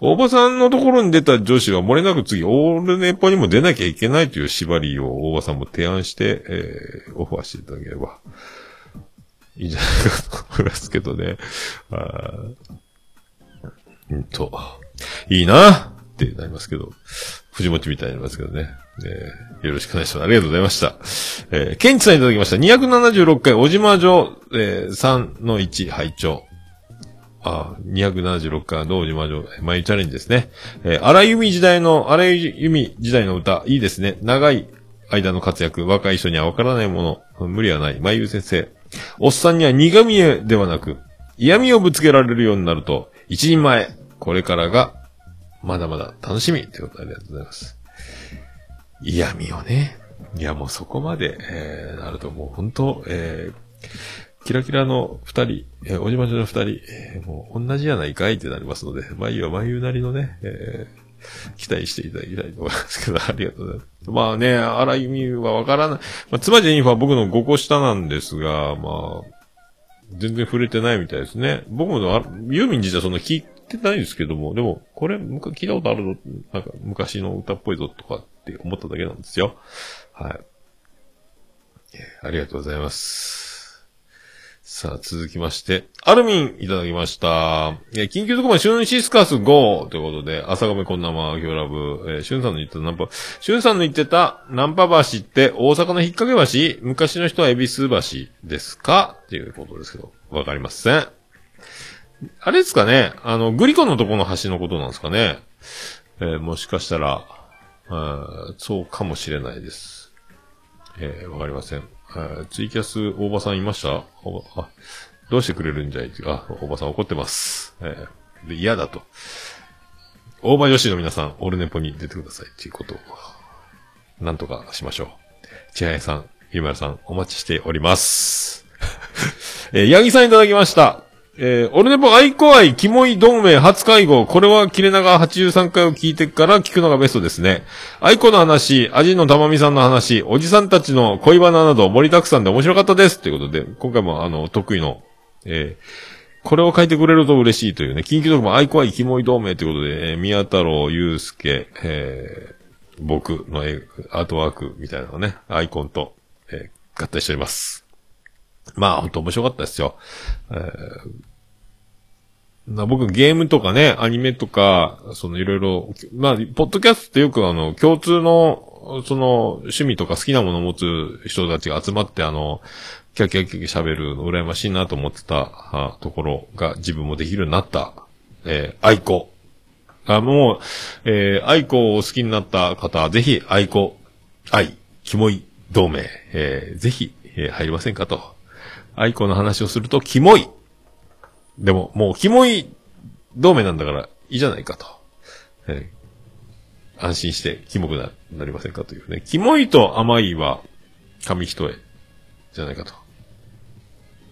大場さんのところに出た女子は漏れなく次、オールネポにも出なきゃいけないという縛りを大場さんも提案して、えー、オファーしていただければ、いいんじゃないかと思いますけどね。あうんと、いいなってなりますけど、藤持ちみたいになりますけどね。えー、よろしくお願いします。ありがとうございました。えー、ケンチさんいただきました。276回、小島城、えー、3の1、拝聴あ、276回、道寺魔女、眉チャレンジですね。えー、荒井由時代の、荒井由美時代の歌、いいですね。長い間の活躍、若い人にはわからないもの、無理はない。眉先生。おっさんには苦味ではなく、嫌味をぶつけられるようになると、一人前、これからが、まだまだ楽しみということでありがとうございます。嫌味をね。いや、もうそこまで、えー、なるともう本当、えー、キラキラの二人、えー、おじまじの二人、えー、もう同じやないかいってなりますので、まあいいは眉なりのね、えー、期待していただきたいと思いますけど、ありがとうございます。まあね、荒井美はわからない。まあ、妻ジェニファは僕の5個下なんですが、まあ、全然触れてないみたいですね。僕も、ユーミン自体そんな聞いてないですけども、でも、これ、聞いたことあるぞ、なんか昔の歌っぽいぞとかって思っただけなんですよ。はい。ありがとうございます。さあ、続きまして、アルミンいただきました。え緊急特番、シュンシスカス5ということで、朝亀こんなま、今日ラブ、えー、シュンさんの言ってたナンパ、シュンさんの言ってたナンパ橋って大阪の引っ掛け橋？昔の人は恵比寿橋ですか？っていうことですけど、わかりません。あれですかね？あの、グリコのとこの橋のことなんですかね？えー、もしかしたら、そうかもしれないです。えー、わかりません。ツイキャス、大場さんいました？あ、どうしてくれるんじゃい？あ、大場さん怒ってます。え、で、嫌だと。大場女子の皆さん、オールネポに出てくださいっていうことを、なんとかしましょう。千早さん、ゆまるさん、お待ちしております。えー、ヤギさんいただきました。えー、俺でも愛子愛、キモい同盟初会合、これは切れ長83回を聞いてから聞くのがベストですね。愛子の話、アジの玉美さんの話、おじさんたちの恋バナなど盛りだくさんで面白かったです。ということで、今回もあの、得意の、えー、これを書いてくれると嬉しいというね、緊急特番愛子愛、キモい同盟ということで、えー、宮太郎、祐介、えー、僕のアートワークみたいなのね、アイコンと、えー、合体しております。まあ、本当面白かったですよ。えー僕ゲームとかね、アニメとか、そのいろいろ、まあ、ポッドキャストってよくあの、共通の、その、趣味とか好きなものを持つ人たちが集まってあの、キャキャキャキャ喋るの羨ましいなと思ってたところが自分もできるようになった、えー、愛子。あ、もう、えー、愛子を好きになった方は、ぜひ、愛子、愛、キモい、同盟、えー、ぜひ、えー、入りませんかと。愛子の話をすると、キモい、でも、もう、キモい同盟なんだから、いいじゃないかと。えー、安心して、キモくな、なりませんかというね。キモいと甘いは、紙一重、じゃないかと。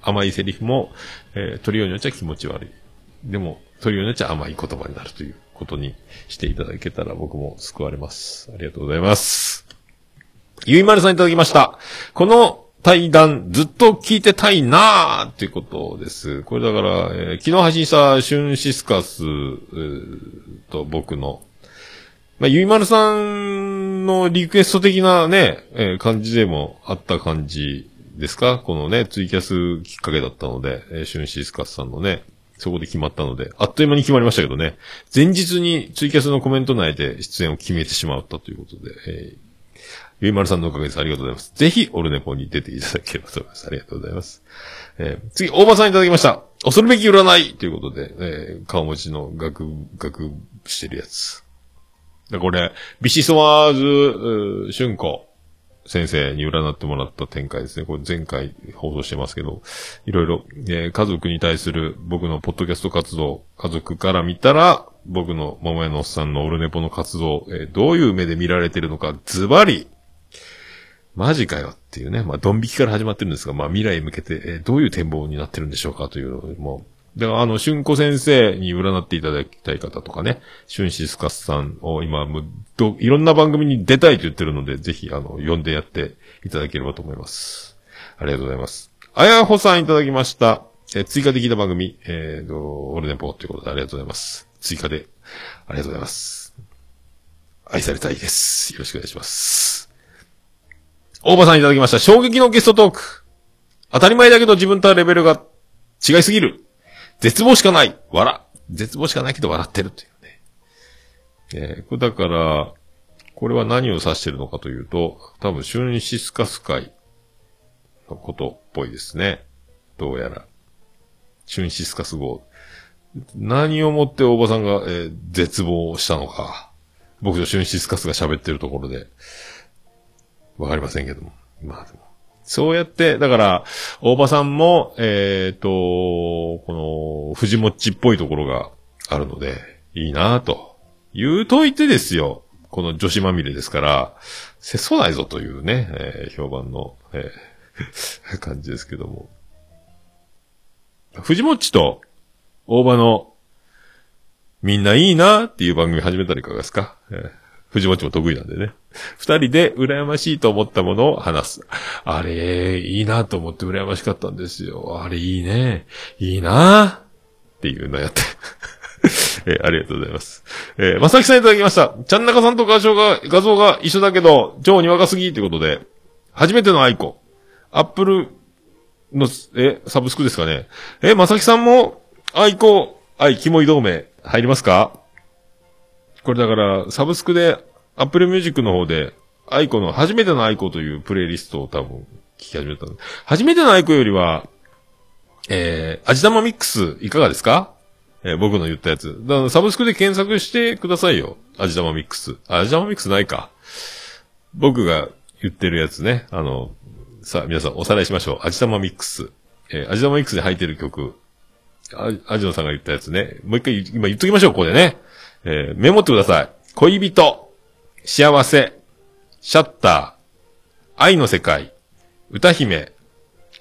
甘いセリフも、えー、取るようによっちゃ気持ち悪い。でも、取るようによっちゃ甘い言葉になるということにしていただけたら僕も救われます。ありがとうございます。ゆいまるさんいただきました。この対談ずっと聞いてたいなーっていうことです。これだから、えー、昨日配信したシュンシスカス、えー、と僕の、まあ、ゆいまるさんのリクエスト的なね、えー、感じでもあった感じですか？このね、ツイキャスきっかけだったので、えー、シュンシスカスさんのね、そこで決まったので、あっという間に決まりましたけどね、前日にツイキャスのコメント内で出演を決めてしまったということで、えーゆいまるさんのおかげです。ありがとうございます。ぜひ、オルネポに出ていただければと思います。ありがとうございます。えー、次、大場さんいただきました。恐るべき占いということで、えー、顔文字の学、学してるやつ。これ、ビシソワーズ、春子先生に占ってもらった展開ですね。これ前回放送してますけど、いろいろ、えー、家族に対する僕のポッドキャスト活動、家族から見たら、僕の桃屋のおっさんのオルネポの活動、えー、どういう目で見られてるのか、ズバリ、マジかよっていうね、まあ、ドン引きから始まってるんですが、まあ、未来へ向けて、えどういう展望になってるんでしょうかというの、も、だから、あの、春子先生に占っていただきたい方とかね、春シスカスさんを今、もう、ど、いろんな番組に出たいと言ってるので、ぜひ、あの、呼んでやっていただければと思います。ありがとうございます。あやほさんいただきました。えー追加で聞いた番組、えーと、オルネポということでありがとうございます。追加で、ありがとうございます。愛されたいです。よろしくお願いします。大場さんいただきました。衝撃のゲストトーク。当たり前だけど自分とはレベルが違いすぎる。絶望しかない。笑。絶望しかないけど笑ってるというね。えーこれだから、これは何を指してるのかというと、多分、シュンシスカス会のことっぽいですね。どうやら。シュンシスカス号。何をもって大場さんが、えー絶望したのか。僕とシュンシスカスが喋ってるところで。わかりませんけども。まあでも。そうやって、だから、大場さんも、えっ、と、この、藤もっちっぽいところがあるので、いいなぁと。言うといてですよ。この女子まみれですから、せそうないぞというね、えー評判の、えー 感じですけども。藤もっちと大場のみんないいなっていう番組始めたらいかがですか、えー藤もっちも得意なんでね。二人で羨ましいと思ったものを話す。あれ、いいなと思って羨ましかったんですよ。あれいいね。いいなっていうのやって。えーありがとうございます。えー、まさきさんいただきました。ちゃんなかさんと画像が、画像が一緒だけど、超にわかすぎってことで、初めての aiko。Appleの、え、サブスクですかね。え、まさきさんも、 aiko、愛、キモい同盟、入りますか？これだから、サブスクで、 Apple Musicの方で、 aikoの、初めての aikoというプレイリストを多分、聞き始めた。初めての aikoよりは、えー、味玉ミックス、いかがですか？えー僕の言ったやつ。だからサブスクで検索してくださいよ。味玉ミックス。あ味玉ミックスないか。僕が言ってるやつね。あの、さあ、皆さんおさらいしましょう。味玉ミックス。えー味玉ミックスで入ってる曲。あ、アジノさんが言ったやつね。もう一回今言っときましょう、ここでね。えーメモってください。恋人、幸せ、シャッター、愛の世界、歌姫、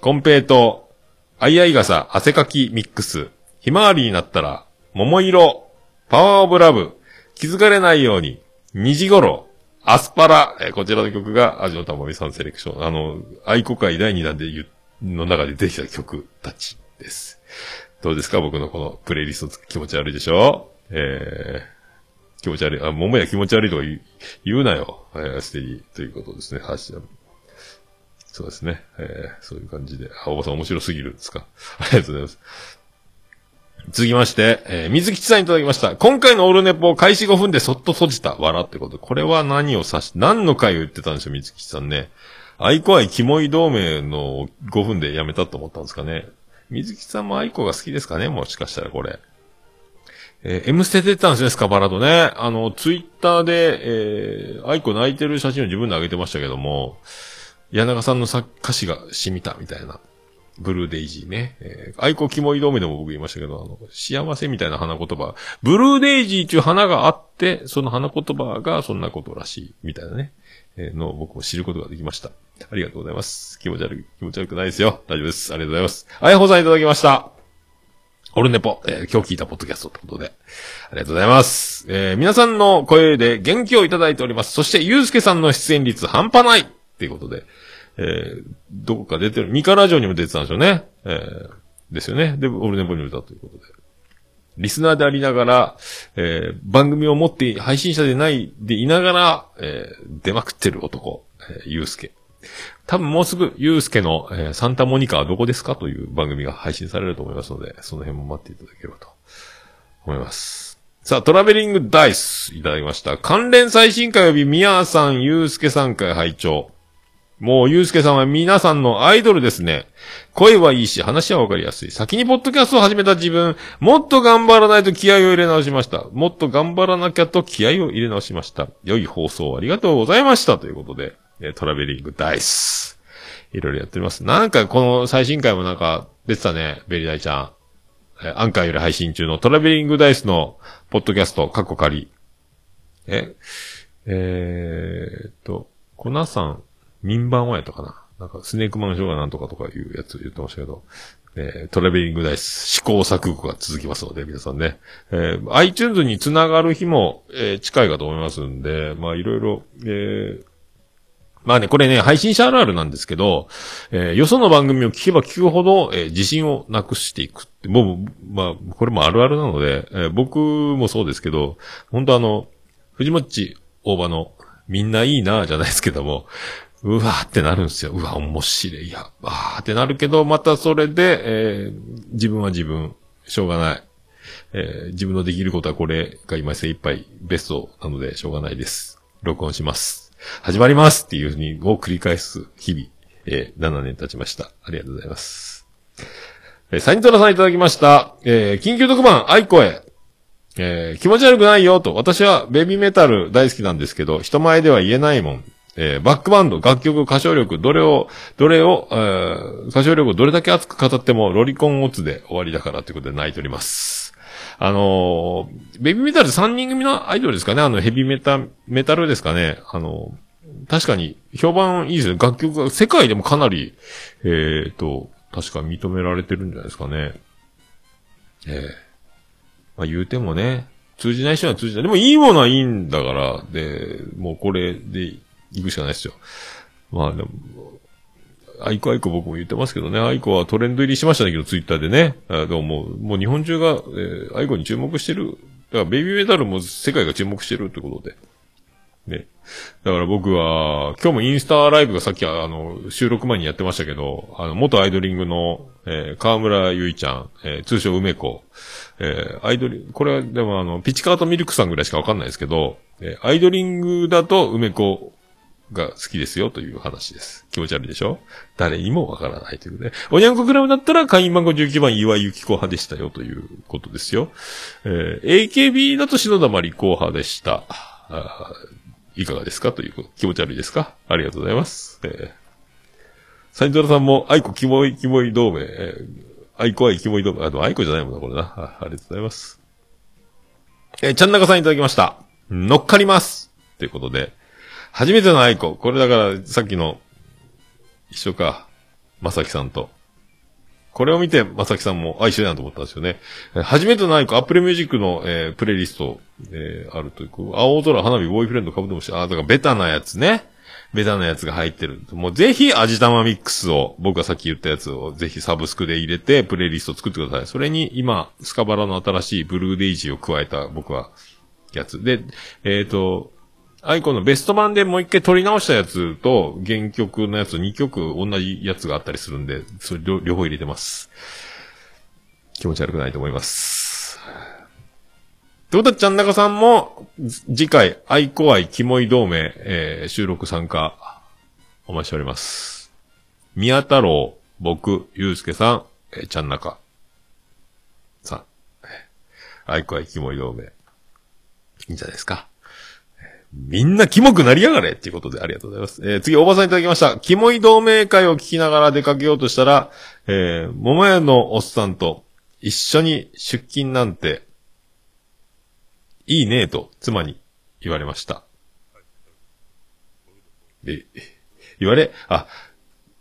コンペイトー、あいあい傘、汗かきミックス、ひまわりになったら、桃色、パワーオブラブ、気づかれないように、虹頃、アスパラ、えーこちらの曲が、アジノタモミさんセレクション。あの、愛国会第2弾で言う、の中で出てきた曲たちです。どうですか？僕のこのプレイリスト気持ち悪いでしょ？えー、気持ち悪い。あ、桃や気持ち悪いとか言う言うなよ。えー、ステディということですね。はしそうですね。えー、そういう感じで。あ、おばさん面白すぎるんですか。ありがとうございます。続きまして、えー、水吉さんいただきました。今回のオールネポを開始5分でそっと閉じた。笑ってこと。これは何を指し、何の回を言ってたんでしょう、水吉さんね。愛子愛キモい同盟の5分でやめたと思ったんですかね。水吉さんも愛子が好きですかねもしかしたらこれ。えー、M ステ出てたんですね、スカパラとね。あの、ツイッターで、えー、愛子泣いてる写真を自分で上げてましたけども、柳中さんのさ歌詞が染みたみたいな。ブルーデイジーね。えー、愛子キモい同盟でも僕言いましたけど、あの、幸せみたいな花言葉。ブルーデイジーっていう花があって、その花言葉がそんなことらしい、みたいなね。えーの僕も知ることができました。ありがとうございます。気持ち悪い、気持ち悪くないですよ。大丈夫です。ありがとうございます。あやほさんいただきました。オルネポ、えー今日聞いたポッドキャストということで。ありがとうございます。えー皆さんの声で元気をいただいております。そして、ゆうすけさんの出演率半端ないっていうことで。えーどこか出てる、ミカラジオにも出てたんですよね。えーですよね。で、オルネポにも出たということで。リスナーでありながら、えー番組を持って配信者でないでいながら、えー出まくってる男、えーゆうすけ。多分もうすぐ、ゆうすけの、えーサンタモニカはどこですかという番組が配信されると思いますので、その辺も待っていただければと思います。さあ、トラベリングダイスいただきました。関連最新回及びみやさん、ゆうすけさん回拝聴もう、ゆうすけさんは皆さんのアイドルですね。声はいいし、話はわかりやすい。先にポッドキャストを始めた自分、もっと頑張らないと気合を入れ直しました。もっと頑張らなきゃと気合を入れ直しました。良い放送ありがとうございました。ということで、えトラベリングダイス。いろいろやっております。なんか、この最新回もなんか、出てたね、ベリダイちゃん。えアンカーより配信中のトラベリングダイスの、ポッドキャスト、カッコ仮。え、えーっと、コナさん、民番はやったかな？なんか、スネークマンションがなんとかとかいうやつ言ってましたけど、えートラベリングダイス、試行錯誤が続きますので、皆さんね。えー iTunes につながる日も、えー近いかと思いますんで、まあ、いろいろ、えーまあね、これね、配信者あるあるなんですけど、えーよその番組を聞けば聞くほど、えー自信をなくしていくって、もう、まあ、これもあるあるなので、えー僕もそうですけど、本当あの、藤もっち大場の、みんないいなじゃないですけども、うわーってなるんですよ。うわ、面白い。や、わーってなるけど、またそれで、えー自分は自分、しょうがない。えー自分のできることはこれが今精一杯ベストなのでしょうがないです。録音します。始まりますっていうふうにを繰り返す日々、えー7年経ちました。ありがとうございます。えーサニトラさんいただきました。えー緊急特番、愛子へ。えー気持ち悪くないよと。私はベビーメタル大好きなんですけど、人前では言えないもん。えーバックバンド、楽曲、歌唱力、どれを、どれを、えー歌唱力をどれだけ熱く語っても、ロリコンオツで終わりだからということで泣いております。あのBABYMETAL3人組のアイドルですかね？あの、ヘビーメタ、メタルですかね？あの確かに、評判いいですね。楽曲が、世界でもかなり、えーと、確か認められてるんじゃないですかね。ええまあ言うてもね、通じない人は通じない。でもいいものはいいんだから、で、もうこれで行くしかないですよ。まあでも、 aiko aiko僕も言ってますけどね、 aikoはトレンド入りしましたけど、ツイッターでね。あでももう、もう日本中が、えーアイコに注目してる。だからベビーメタルも世界が注目してるってことで。ね。だから僕は、今日もインスタライブがさっきあの、収録前にやってましたけど、あの、元アイドリングの、えー河村ゆいちゃん、えー通称梅子、えーアイドリ、これはでもあの、ピチカートミルクさんぐらいしかわかんないですけど、えーアイドリングだと梅子が好きですよという話です。気持ち悪いでしょ？誰にもわからないということで。おにゃんこクラブだったら会員番号19番岩井由紀子派でしたよということですよ。えー AKB だと篠田麻里子派でした。あいかがですか？という。気持ち悪いですか？ありがとうございます。えー、サイントラさんも、愛子キモいキモい同盟、えー、愛子愛キモい同盟、あ、でも愛子じゃないもんな、これな。あありがとうございます。えー、ちゃんなかさんいただきました。乗っかりますということで、初めての愛子。これだから、さっきの、一緒か。まさきさんと。これを見て、まさきさんも、あ、一緒だなと思ったんですよね。初めての aiko、Apple Musicの、えープレイリスト、えーあるという、こう青空、花火、ボーイフレンド、カブトムシ、あ、だからベタなやつね。ベタなやつが入ってる。もうぜひ、味玉ミックスを、僕がさっき言ったやつを、ぜひサブスクで入れて、プレイリストを作ってください。それに、今、スカパラの新しいブルーデイジーを加えた、僕は、やつ。で、えっ、と、 aikoのベスト盤でもう一回撮り直したやつと、原曲のやつ2曲同じやつがあったりするんで、それ両方入れてます。気持ち悪くないと思います。ってことは、ちゃんなかさんも、次回、愛子愛キモい同盟、えー収録参加、お待ちしております。宮太郎、僕、ゆうすけさん、えーちゃんなかさん、えー愛子愛キモい同盟、いいんじゃないですか。みんなキモくなりやがれっていうことでありがとうございます。えー次、おばさんいただきました。キモい同盟会を聞きながら出かけようとしたら、えー、桃屋のおっさんと一緒に出勤なんて、いいねえと妻に言われました。で、言われ、あ、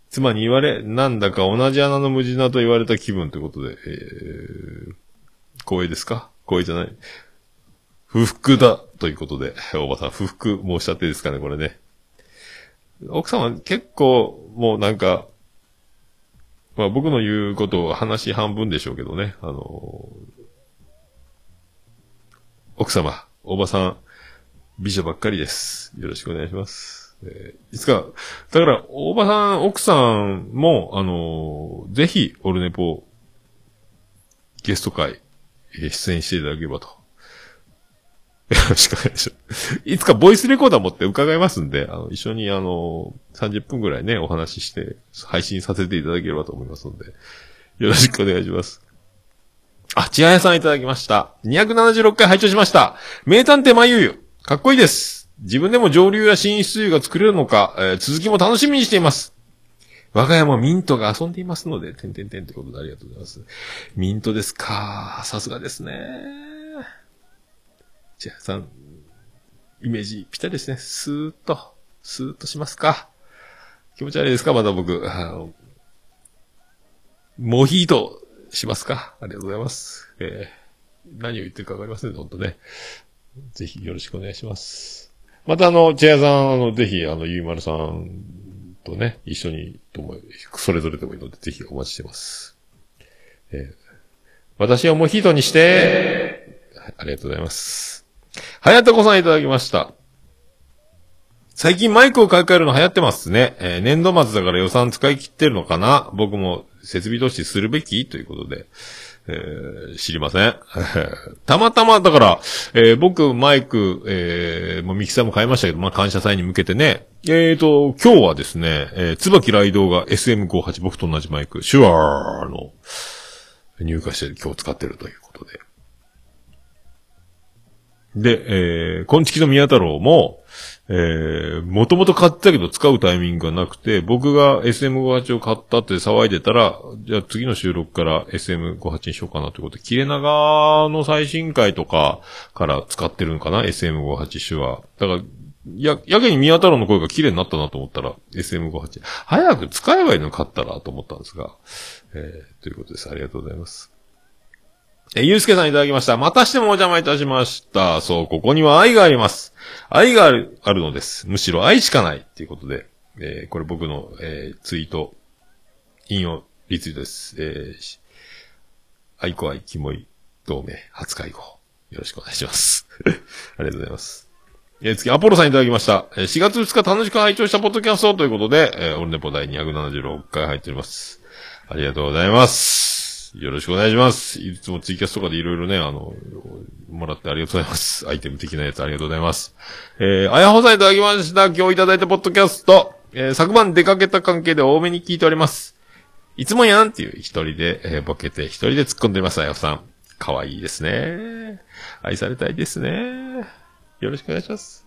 妻に言われ、なんだか同じ穴の無地なと言われた気分ということで、えー、光栄ですか？光栄じゃない。不服だということで、おばさん、不服申しちゃってですかね、これね。奥さんは結構、もうなんか、まあ僕の言うことを話半分でしょうけどね、あの奥様、おばさん、美女ばっかりです。よろしくお願いします。えーいつか、だから、おばさん、奥さんも、あのぜひ、オルネポ、ゲスト会、え出演していただければと。よろしくお願いします。いつかボイスレコーダー持って伺いますんで、あの、一緒にあの、30分ぐらいね、お話しして、配信させていただければと思いますので、よろしくお願いします。あ、ちはやさんいただきました。276回拝聴しました。名探偵まゆゆ。かっこいいです。自分でも上流や寝室湯が作れるのか、えー続きも楽しみにしています。我が家もミントが遊んでいますので、てんてんてんってことでありがとうございます。ミントですか。さすがですね。じゃあさん、イメージぴったりですね。スーッと、スーッとしますか。気持ち悪いですか？まだ僕。あのモヒートしますか？ありがとうございます。えー何を言ってるかわかりませんね、本当ね。ぜひよろしくお願いします。またあの、チェアさん、あの、ぜひ、あの、ゆいまるさんとね、一緒に、とも、それぞれでもいいので、ぜひお待ちしてます。えー私をモヒートにして、ありがとうございます。はやとこさんいただきました。最近マイクを買い替えるの流行ってますね。えー年度末だから予算使い切ってるのかな？僕も設備投資するべき？ということで、えー知りません。たまたま、だから、えー僕、マイク、えーもうミキサーも買いましたけど、まあ、感謝祭に向けてね。えーと、今日はですね、えー、椿雷道が SM58、僕と同じマイク、シュワーの、入荷して今日使ってるということで。で、えー、昆虫の宮太郎も、えー、もともと買ってたけど使うタイミングがなくて、僕が SM58 を買ったって騒いでたら、じゃあ次の収録から SM58 にしようかなということで、切れ長の最新回とかから使ってるのかな ?SM58 種は。だから、や、やけに宮太郎の声が綺麗になったなと思ったら、SM58。早く使えばいいの買ったらと思ったんですが、えー、ということです。ありがとうございます。え、ゆうすけさんいただきました。またしてもお邪魔いたしました。そう、ここには愛があります。愛がある、あるのです。むしろ愛しかない。っていうことで、えー、これ僕の、えー、ツイート、引用、リツイートです。えー、愛子愛、キモい、同盟、初会合。よろしくお願いします。ありがとうございます。えー、次、アポロさんいただきました。えー4月2日楽しく拝聴したポッドキャストということで、えー、オルネポ第276回入っております。ありがとうございます。よろしくお願いします。いつもツイキャスとかでいろいろね、あの、もらってありがとうございます。アイテム的なやつありがとうございます。えー、あやほさんいただきました。今日いただいたポッドキャスト。えー、昨晩出かけた関係で多めに聞いております。いつもやんっていう一人で、えーボケて一人で突っ込んでいます、あやほさん。かわいいですね。愛されたいですね。よろしくお願いします。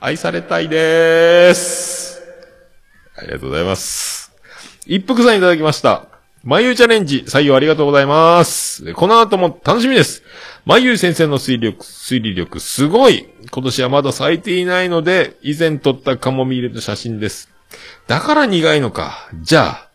愛されたいです。ありがとうございます。一服さんいただきました。まゆチャレンジ、採用ありがとうございます。この後も楽しみです。まゆ先生の推理力、推理力、すごい今年はまだ咲いていないので、以前撮ったカモミールの写真です。だから苦いのか。じゃあ、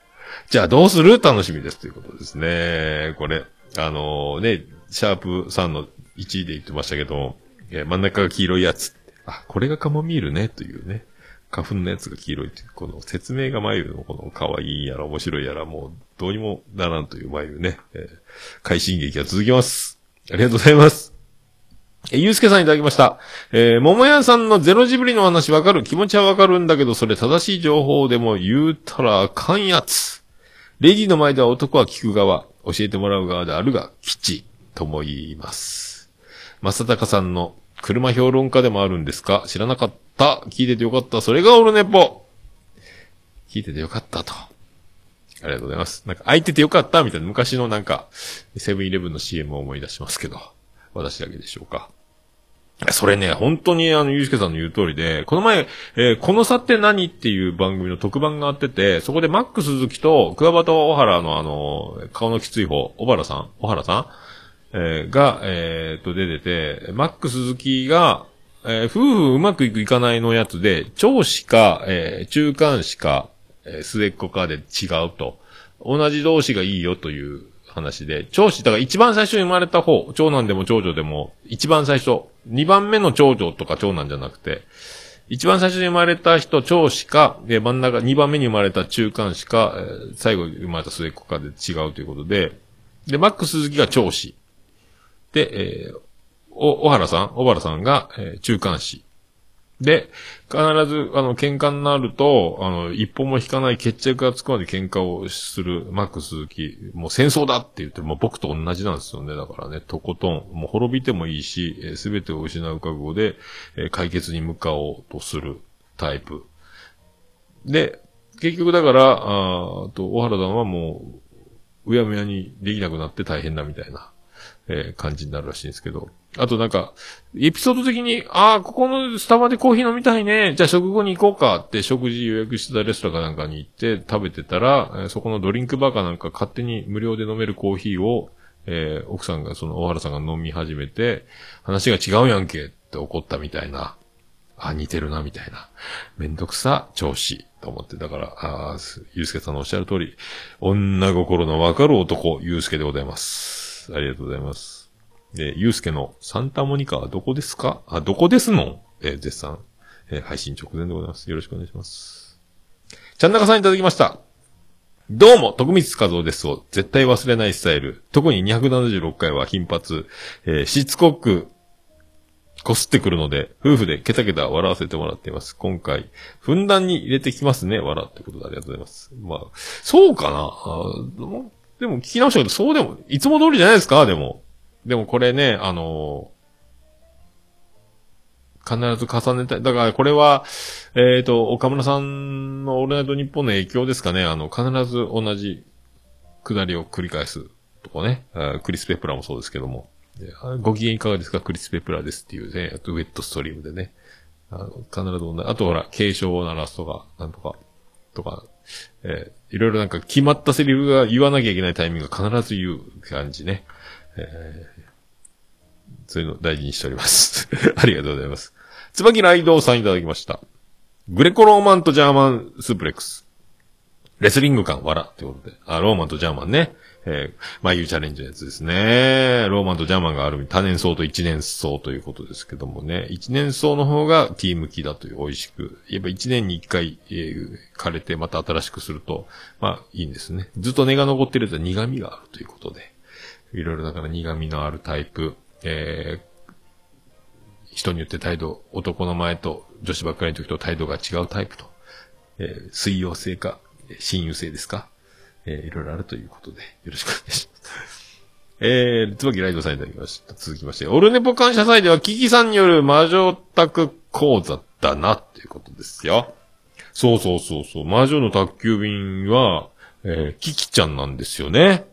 じゃあどうする？楽しみです。ということですね。これ、あのね、シャープ3の1位で言ってましたけど、え真ん中が黄色いやつ。あ、これがカモミールね、というね。花粉のやつが黄色いっていう、この説明が眉のこの可愛いやら面白いやらもうどうにもならんという眉ね、えー、快進撃が続きます。ありがとうございます。え、ゆうすけさんいただきました。えー、桃屋さんのゼロジブリの話わかる気持ちはわかるんだけど、それ正しい情報でも言うたらあかんやつ。レディの前では男は聞く側、教えてもらう側であるが、吉、とも言います。正隆さんの車評論家でもあるんですか？知らなかった。聞いててよかった。それがオルネポ。聞いててよかったと。ありがとうございます。なんか、空いててよかったみたいな昔のなんか、セブンイレブンの CM を思い出しますけど。私だけでしょうか。それね、本当にあの、ゆうすけさんの言う通りで、この前、えーこの差って何っていう番組の特番があってて、そこでマックス鈴木と、桑畑小原のあの、顔のきつい方、小原さん小原さんえーが、えー、と、出てて、マックス鈴木が、えー夫婦うまくいくいかないのやつで、長子か、えー中間子か、えー末っ子かで違うと。同じ同士がいいよという話で、長子、だから一番最初に生まれた方、長男でも長女でも、一番最初、二番目の長女とか長男じゃなくて、一番最初に生まれた人、長子か、で、真ん中、二番目に生まれた中間子か、えー最後に生まれた末っ子かで違うということで、で、マックス鈴木が長子。で、えーお、小原さん小原さんが、えー中間子。で、必ず、あの、喧嘩になると、あの、一本も引かない決着がつくまで喧嘩をするマックス鈴木。もう戦争だって言って、もう僕と同じなんですよね。だからね、とことん、もう滅びてもいいし、すべてを失う覚悟で、え解決に向かおうとするタイプ。で、結局だから、あーと、小原さんはもう、うやむやにできなくなって大変だみたいな、えー感じになるらしいんですけど。あとなんか、エピソード的に、ああ、ここのスタバでコーヒー飲みたいね。じゃあ食後に行こうかって食事予約してたレストランかなんかに行って食べてたら、そこのドリンクバーかなんか勝手に無料で飲めるコーヒーを、えー奥さんが、その大原さんが飲み始めて、話が違うやんけって怒ったみたいな。あ、似てるな、みたいな。めんどくさ、調子。と思って、だから、ああ、ゆうすけさんのおっしゃる通り、女心のわかる男、ゆうすけでございます。ありがとうございます。で、ゆうすけのサンタモニカはどこですか？あ、どこですの？えー絶賛、えー配信直前でございます。よろしくお願いします。ちゃんなかさんいただきました。どうも、徳光和夫ですを絶対忘れないスタイル。特に276回は頻発、えーしつこく、こすってくるので、夫婦でケタケタ笑わせてもらっています。今回、ふんだんに入れてきますね、笑ってことでありがとうございます。まあ、そうかな？でもでも聞き直したけど、そうでも、いつも通りじゃないですか？でも。でもこれね、あのー必ず重ねたい。だからこれは、えっ、と、岡村さんのオールナイトニッポンの影響ですかね。あの、必ず同じ下りを繰り返すとかね。クリス・ペプラもそうですけども。ご機嫌いかがですか？クリス・ペプラですっていうね。あと、ウェットストリームでね。あの、必ず同じ。あとほら、継承を鳴らすとか、なんとか、とか、えーいろいろなんか決まったセリフが言わなきゃいけないタイミングが必ず言う感じね。えーそういうの大事にしております。ありがとうございます。椿ライドさんいただきました。グレコローマンとジャーマンスープレックス。レスリング感、笑ってことで。あ、ローマンとジャーマンね。えー、眉チャレンジのやつですね。ローマンとジャーマンがある多年草と一年草ということですけどもね。一年草の方がティー向きだという美味しく。やっぱ一年に一回、えー枯れてまた新しくすると、まあいいんですね。ずっと根が残ってると苦味があるということで。いろいろだから苦味のあるタイプ。えー人によって態度、男の前と女子ばっかりの時と態度が違うタイプと。えー水溶性か、親友性ですか。えーいろいろあるということで、よろしくお願いします。えー、つばきライドさんいただきました。続きまして、オルネポ感謝祭では、キキさんによる魔女宅講座だな、っていうことですよ。そうそうそうそう。魔女の宅急便は、えー、キキちゃんなんですよね。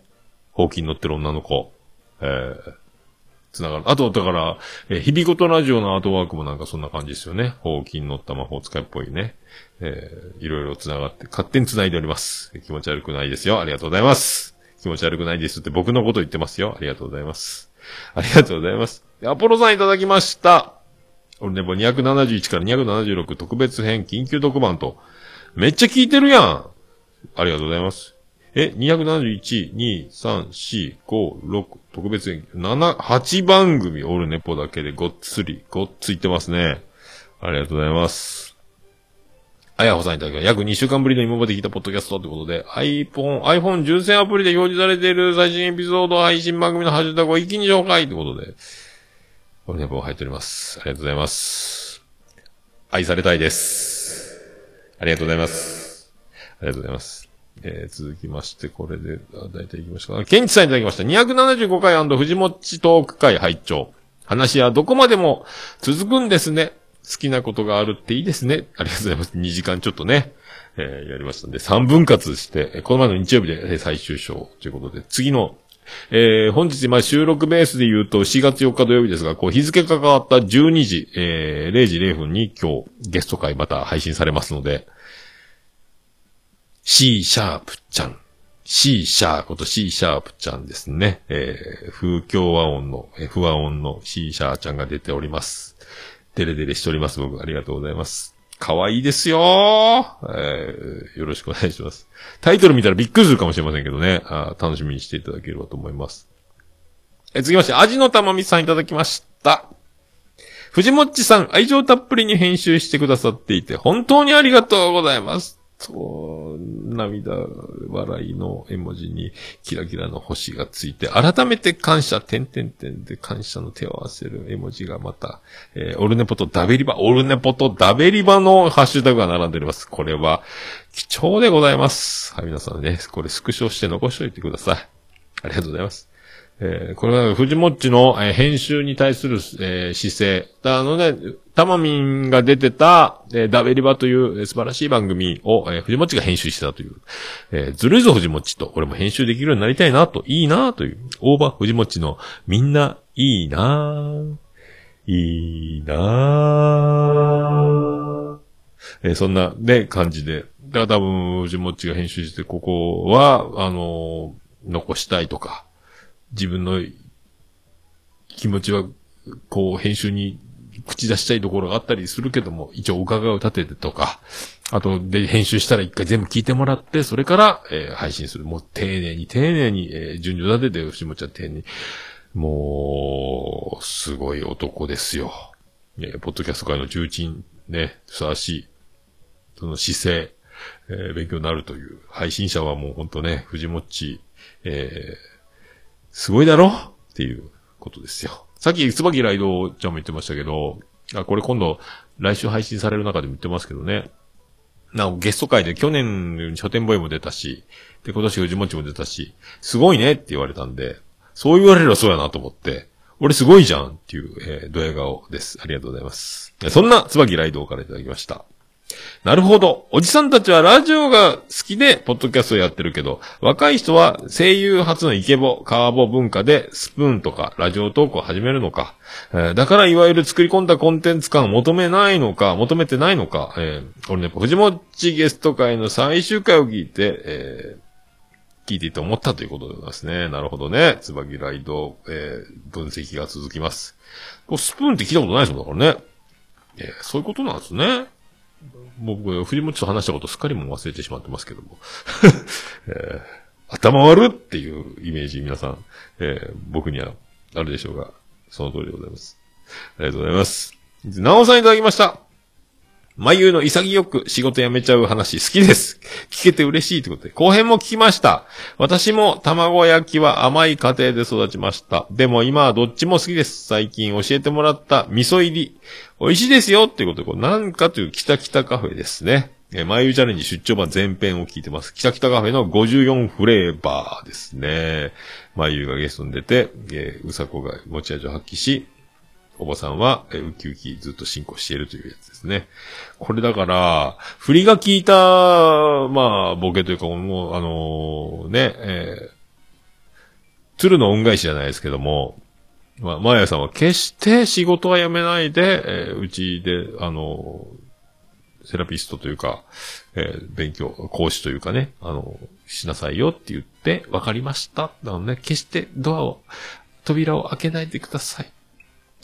ほうきに乗ってる女の子。えー、つながる。あと、だから、えー、日々ごとラジオのアートワークもなんかそんな感じですよね。ほうきに乗った魔法使いっぽいね。えー、いろいろつながって、勝手につないでおります。気持ち悪くないですよ。ありがとうございます。気持ち悪くないですって僕のこと言ってますよ。ありがとうございます。ありがとうございます。アポロさんいただきました。俺ね、もう271から276特別編緊急特番と、めっちゃ聞いてるやん。ありがとうございます。え、271、2、3、4、5、6、特別編、7、8番組オルネポだけでごっつり、ごっついてますね。ありがとうございます。あやほさんいただきました。約2週間ぶりの今まで聞いたポッドキャストということで、iPhone、iPhone 純正アプリで表示されている最新エピソード配信番組のハッシュタグを一気に紹介ということで、オルネポ入っております。ありがとうございます。愛されたいです。ありがとうございます。ありがとうございます。えー、続きまして、これで、あ大体行きましょうか。ケンチさんいただきました。275回藤もっちトーク会拝聴話はどこまでも続くんですね。好きなことがあるっていいですね。ありがとうございます。2時間ちょっとね、えーやりましたんで、3分割して、この前の日曜日で最終章ということで、次の、えー本日、まあ、収録ベースで言うと4月4日土曜日ですが、こう日付が変わった12時、えー0時0分に今日ゲスト会また配信されますので、C シャープちゃん。C シャーこと C シャープちゃんですね。えー、風響和音の、えー、不和音の C シャーちゃんが出ております。デレデレしております。僕、ありがとうございます。可愛いですよー、えー、よろしくお願いします。タイトル見たらびっくりするかもしれませんけどね。あ楽しみにしていただければと思います。えー続きまして、味のたまみさんいただきました。藤もっちさん、愛情たっぷりに編集してくださっていて、本当にありがとうございます。と、涙、笑いの絵文字に、キラキラの星がついて、改めて感謝、点々点で感謝の手を合わせる絵文字がまた、えーオルネポとダベリバ、オルネポとダベリバのハッシュタグが並んでおります。これは、貴重でございます。はい、皆さんね、これスクショして残しておいてください。ありがとうございます。えーこれは、藤もっちの、えー編集に対する、えー姿勢。あのね、たまみんが出てた、えーダベリバというえー素晴らしい番組を、えー藤もっちが編集してたという。えーずるいぞ藤もっちと、俺も編集できるようになりたいなと、いいなという。大場藤もっちの、みんな、いいないいなえーそんな、ね、感じで。だから多分、藤もっちが編集して、ここは、あのー残したいとか、自分の気持ちは、こう、編集に口出したいところがあったりするけども、一応伺いを立ててとか、あと、で、編集したら一回全部聞いてもらって、それから、えー配信する。もう丁寧に、丁寧に、えー順序立てて、牛持ちは丁寧に。もう、すごい男ですよ。えーポッドキャスト界の重鎮、ね、ふさわしい、その姿勢、えー勉強になるという、配信者はもうほんとね、藤もっち、えーすごいだろ？っていうことですよ。さっき、椿ライドちゃんも言ってましたけど、あ、これ今度、来週配信される中でも言ってますけどね。なお、ゲスト会で去年、書店ボーイも出たし、で、今年藤もちも出たし、すごいねって言われたんで、そう言われればそうやなと思って、俺すごいじゃんっていう、えー、ドヤ顔です。ありがとうございます。そんな、椿ライドからいただきました。なるほど。おじさんたちはラジオが好きで、ポッドキャストをやってるけど、若い人は声優初のイケボ、カーボ文化で、スプーンとかラジオトークを始めるのか。えーだからいわゆる作り込んだコンテンツ感を求めないのか、求めてないのか。えー、俺ね、藤もっちゲスト会の最終回を聞いて、えー聞いていて思ったということでございますね。なるほどね。椿ライド、えー分析が続きます。スプーンって聞いたことないですもん、だからね。えーそういうことなんですね。もう僕、藤本と話したことすっかりも忘れてしまってますけども。えー頭悪っていうイメージ皆さん、えー僕にはあるでしょうが、その通りでございます。ありがとうございます。なおさんいただきました。眉の潔く仕事辞めちゃう話好きです。聞けて嬉しいということで、後編も聞きました。私も卵焼きは甘い家庭で育ちました。でも今はどっちも好きです。最近教えてもらった味噌入り。美味しいですよっていうことで、これなんかという北北カフェですね。えー、眉チャレンジ出張版前編を聞いてます。北北カフェの54フレーバーですね。眉がゲストに出て、えーうさこが持ち味を発揮し、おばさんは、えウキウキずっと進行しているというやつですね。これだから、振りが効いた、まあ、ボケというか、もう、あのね、えー、鶴の恩返しじゃないですけども、まあ、マヤさんは決して仕事は辞めないで、えーうちで、あのセラピストというか、えー勉強、講師というかね、あのしなさいよって言って、わかりました。なので、決してドアを、扉を開けないでください。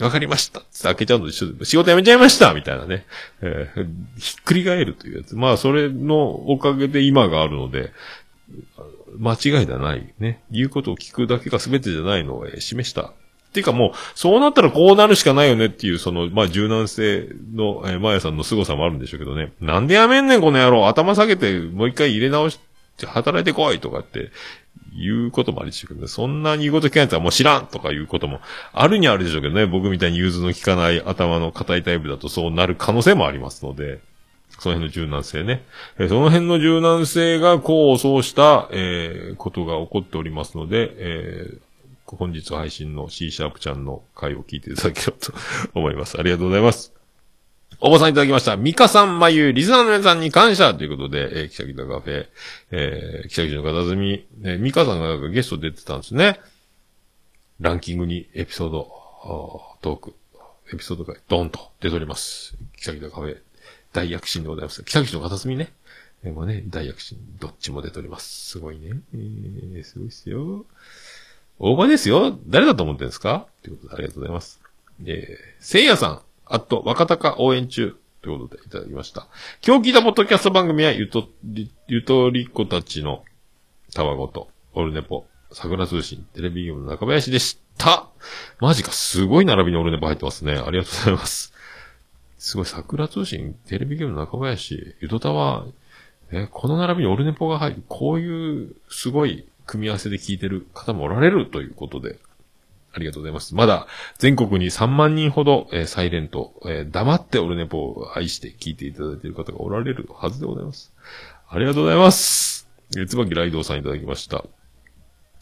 わかりました。つって開けちゃうのと一緒で、仕事辞めちゃいましたみたいなね。えーひっくり返るというやつ。まあ、それのおかげで今があるので、間違いではないね。言うことを聞くだけが全てじゃないのを、え示した。っていうかもう、そうなったらこうなるしかないよねっていう、その、まあ、柔軟性の、えー、マヤさんの凄さもあるんでしょうけどね。なんでやめんねん、この野郎。頭下げて、もう一回入れ直して、働いてこいとかって、言うこともありでしょうけどね。そんなに言うこと聞かないやつはもう知らんとかいうこともあるにはあるでしょうけどね。僕みたいに融通の効かない頭の硬いタイプだとそうなる可能性もありますので。その辺の柔軟性ね。えその辺の柔軟性が功を奏した、えーことが起こっておりますので、えー本日配信の C シャープちゃんの回を聞いていただければと思います。ありがとうございます。おばさんいただきました。ミカさん、まゆ、リスナーの皆さんに感謝ということで、えー、キサキタカフェ、えー、キサキの片隅、えー、ミカさんがなんかゲスト出てたんですね。ランキングにエピソード、ートーク、エピソードがドンと出ております。キサキタカフェ、大躍進でございます。キサキの片隅ね。えー、もね、大躍進、どっちも出ております。すごいね。えー、すごいっすよ。大場ですよ。誰だと思ってんですか？ということで、ありがとうございます。えー、せいやさん、あと、若鷹応援中。ということで、いただきました。今日聞いたポッドキャスト番組は、ゆとり、ゆとりっ子たちの、たわごと、オルネポ、桜通信、テレビゲームの中林でした。マジか、すごい並びにオルネポ入ってますね。ありがとうございます。すごい、桜通信、テレビゲームの中林、ゆとたわ、え、この並びにオルネポが入る、こういう、すごい、組み合わせで聞いてる方もおられるということで、ありがとうございます。まだ、全国に3万人ほど、えーサイレント、えー黙ってオルネポを愛して聞いていただいている方がおられるはずでございます。ありがとうございます。えー、つばきライドさんいただきました。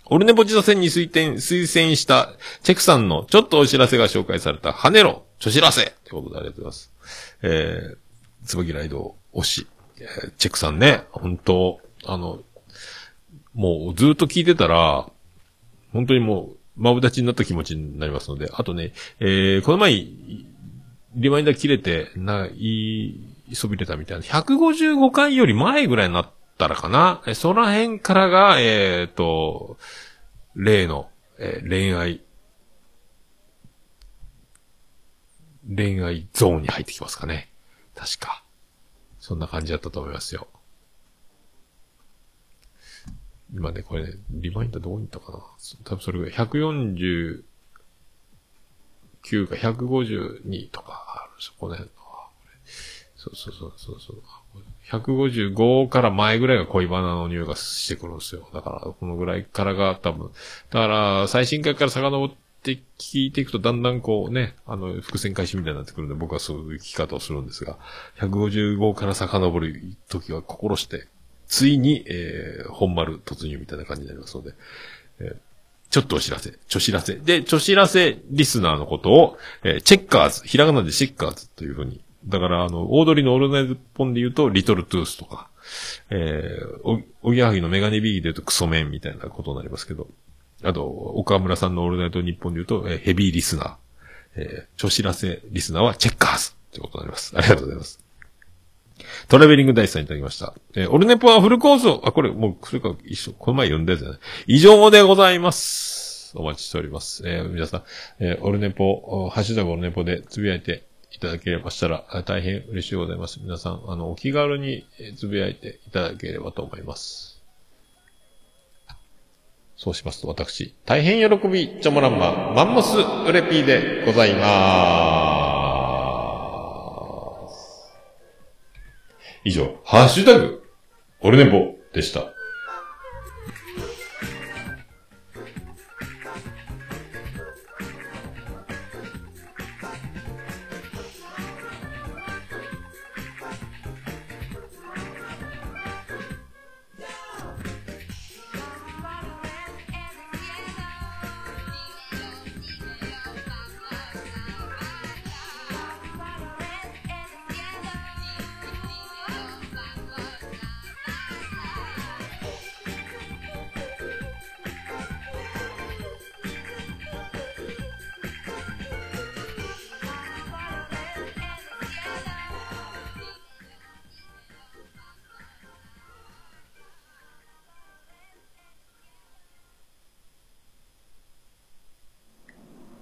オルネポ自打線に推薦、推薦した、チェクさんのちょっとお知らせが紹介された、ハネロ、ちょ知らせということでありがとうございます。えー、つばきライド推し、えーチェクさんね、本当あの、もうずっと聞いてたら、本当にもうう、まぶたになった気持ちになりますので、あとね、えー、この前、リマインダー切れて、な、い、そびれたみたいな、155回より前ぐらいになったらかな、えその辺からが、えーと、例の、えー恋愛、恋愛ゾーンに入ってきますかね。確か。そんな感じだったと思いますよ。今ね、これね、リマインダーどこに行ったかな多分それぐらい。149か152とかあるんですよ、この辺の。そうそうそうそうそう。155から前ぐらいが恋バナの匂いがしてくるんですよ。だから、このぐらいからが多分。だから、最新回から遡って聞いていくと、だんだんこうね、あの、伏線回収みたいになってくるんで、僕はそういう聞き方をするんですが、155から遡る時は心して、ついに、えー、本丸突入みたいな感じになりますので、えーちょっとお知らせ。ちょ知らせ。で、ちょ知らせリスナーのことを、えーチェッカーズ、ひらがなでチェッカーズというふうに。だから、あの、オードリーのオールナイトポンで言うと、リトルトゥースとか、えー、お、おぎやはぎのメガネビギで言うとクソメンみたいなことになりますけど、あと、岡村さんのオールナイト日本で言うと、えーヘビーリスナー。えー、ちょ知らせリスナーはチェッカーズということになります。ありがとうございます。トラベリングダイスさんいただきました。えーオルネポはフルコースを、あ、これもう、それか一緒、この前読んだやつだね。以上でございます。お待ちしております。えー皆さん、えーオルネポ、ハッシュタグオルネポでつぶやいていただければしたら、大変嬉しいございます。皆さん、あの、お気軽にえつぶやいていただければと思います。そうしますと、私、大変喜び、チョモランマ、マンモスウレピーでございます。以上、ハッシュタグ、オルネポでした。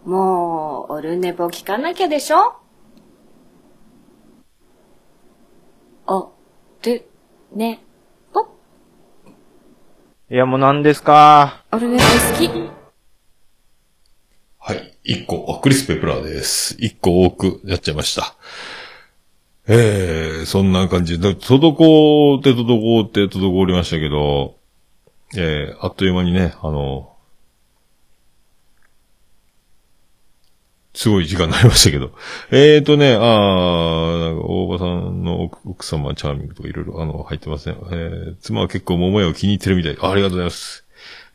もう、オルネポ聞かなきゃでしょ？あ、で、ね、ぽいや、もう何ですか？オルネポ好き。はい。一個、あ、クリス・ペプラーです。一個多くやっちゃいました。ええそんな感じで、滞って滞って滞りましたけど、ええあっという間にね、あの、すごい時間になりましたけど。えーとね、あー、なんか大場さんの奥奥様、チャーミングとかいろいろ、あの、入ってますね。えー、妻は結構桃屋を気に入ってるみたい。あありがとうございます。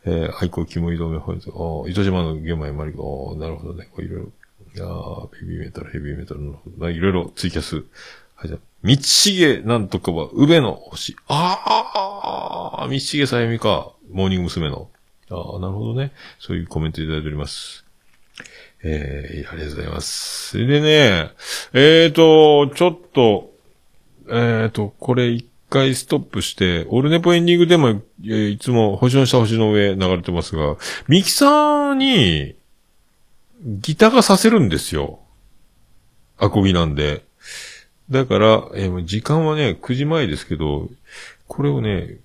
えー、愛好肝移動目本日、あ糸島の玄米マリコ、なるほどね。こういろいろ。いやヘビーメタル、ヘビーメタルの、いろいろツイキャス。はい、じゃあ、道重なんとかは、宇部の星。ああ、道重さゆみか。モーニング娘。の。ああ、なるほどね。そういうコメントいただいております。えー、ありがとうございます。それでね、えーと、ちょっと、えーと、これ一回ストップして、オルネポエンディングでも、えーいつも星の下星の上流れてますが、ミキサーに、ギターがさせるんですよ。アコギなんで。だから、えー時間はね、9時前ですけど、これをね、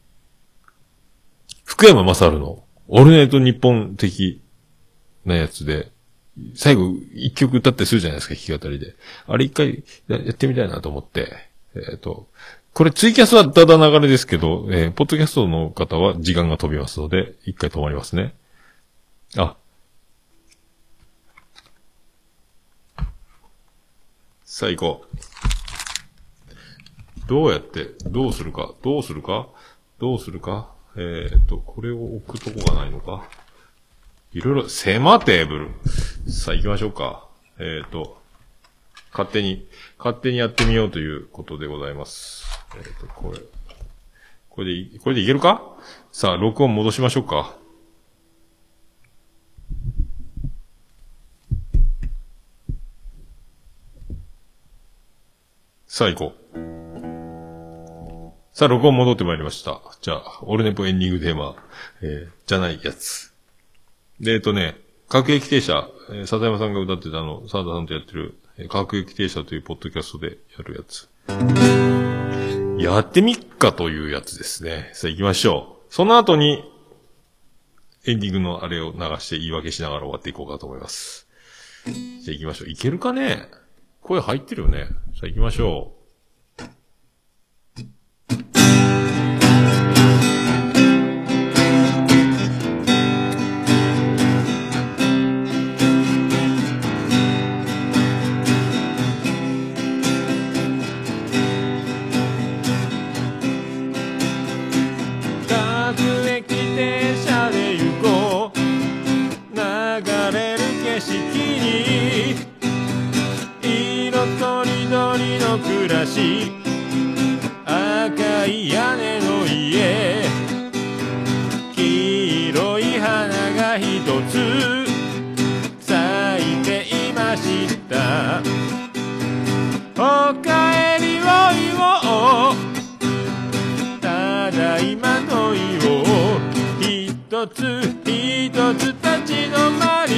福山雅治の、オルネート日本的なやつで、最後、一曲歌ったりするじゃないですか、弾き語りで。あれ一回やってみたいなと思って。えっ、と、これツイキャスはだだ流れですけど、えーポッドキャストの方は時間が飛びますので、一回止まりますね。あ。さあ行こう。どうやって、どうするか、どうするか、どうするか。えっ、と、これを置くとこがないのか。いろいろ、狭テーブル。さあ行きましょうか。えっ、と、勝手に、勝手にやってみようということでございます。えっ、と、これ、これで、これでいけるか？さあ、録音戻しましょうか。さあ行こう。さあ、録音戻ってまいりました。じゃあ、オルネポエンディングテーマ、えー、じゃないやつ。で、えっとね、各駅停車、えー、笹山さんが歌ってたあの、沢田さんとやってる、えー、各駅停車というポッドキャストでやるやつ。やってみっかというやつですね。さあ行きましょう。その後に、エンディングのあれを流して言い訳しながら終わっていこうかと思います。じゃあ行きましょう。いけるかね？声入ってるよね。さあ行きましょ各し赤い屋根の家。黄色い花が一つ咲いていました。おかえりを言おうただいまのいを一つ一つ立ち止まり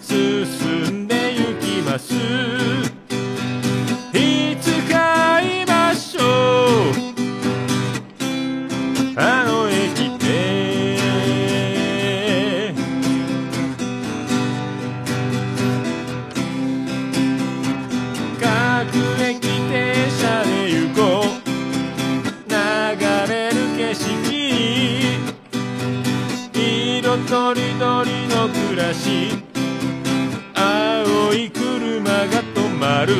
進んで行きます。暮らし。青い車が止まる。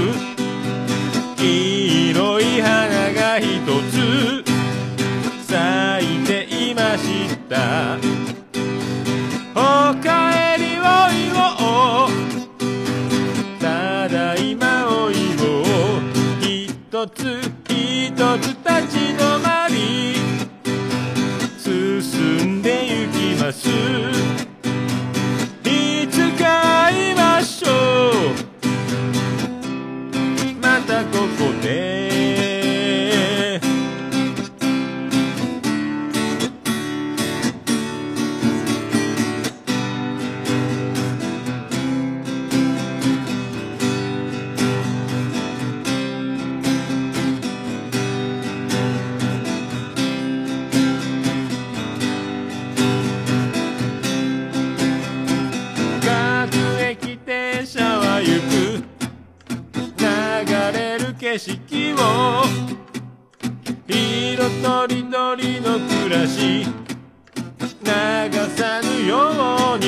黄色い花が一つ。咲いていました。おかえりを言おう。ただいまを言おう。一つ一つ立ち止まり。進んで行きます。うまたここで。各駅停車は行く流れる景色を。色とりどりの暮らし。流さぬように。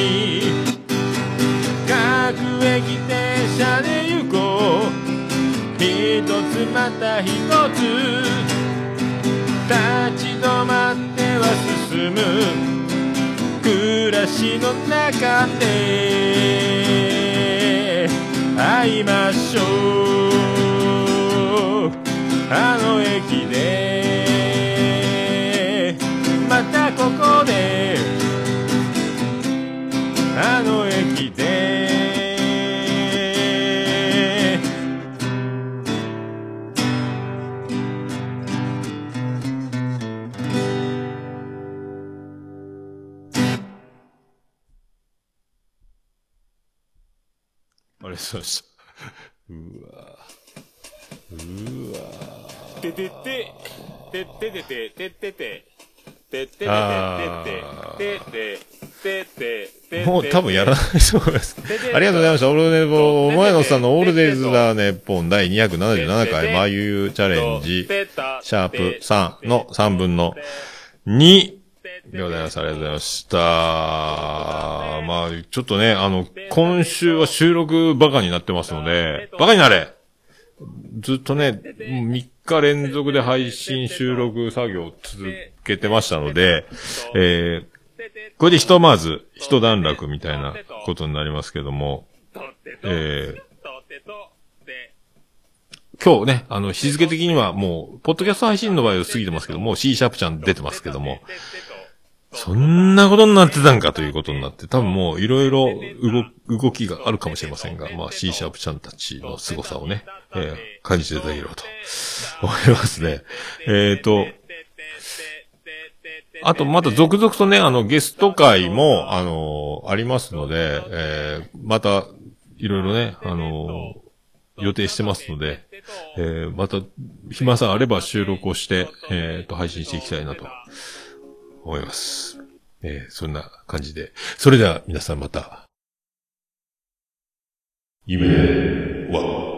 各駅停車で行こう。一つまた一つ。立ち止まっては進む。暮らしの中で。会いましょう。あの駅でまたここであの駅でう。ありがとうございました。ててて、てててて、ててて、てててて、ててて、ててて、もう多分やらないと思います。ありがとうございました。オールデ、お前のさんのオールデイズだね、ポン第277回、まゆうチャレンジ、シャープ3の3分の2。でございます。ありがとうございました。まあ、ちょっとね、あの、今週は収録バカになってますので、バカになれずっとね、3日連続で配信収録作業を続けてましたので、えー、これでひとまず、一段落みたいなことになりますけども、えー、今日ね、あの、日付的にはもう、ポッドキャスト配信の場合は過ぎてますけども、C シャープちゃん出てますけども、そんなことになってたんかということになって、多分もういろいろ動、動きがあるかもしれませんが、まあ C シャープちゃんたちの凄さをね、えー感じていただければと思いますね。えっ、と、あとまた続々とね、あのゲスト会も、あのありますので、えーまた、いろいろね、あの予定してますので、えー、また、暇さんあれば収録をして、えっ、と、配信していきたいなと思います。え、そんな感じで。それでは皆さんまた、夢は、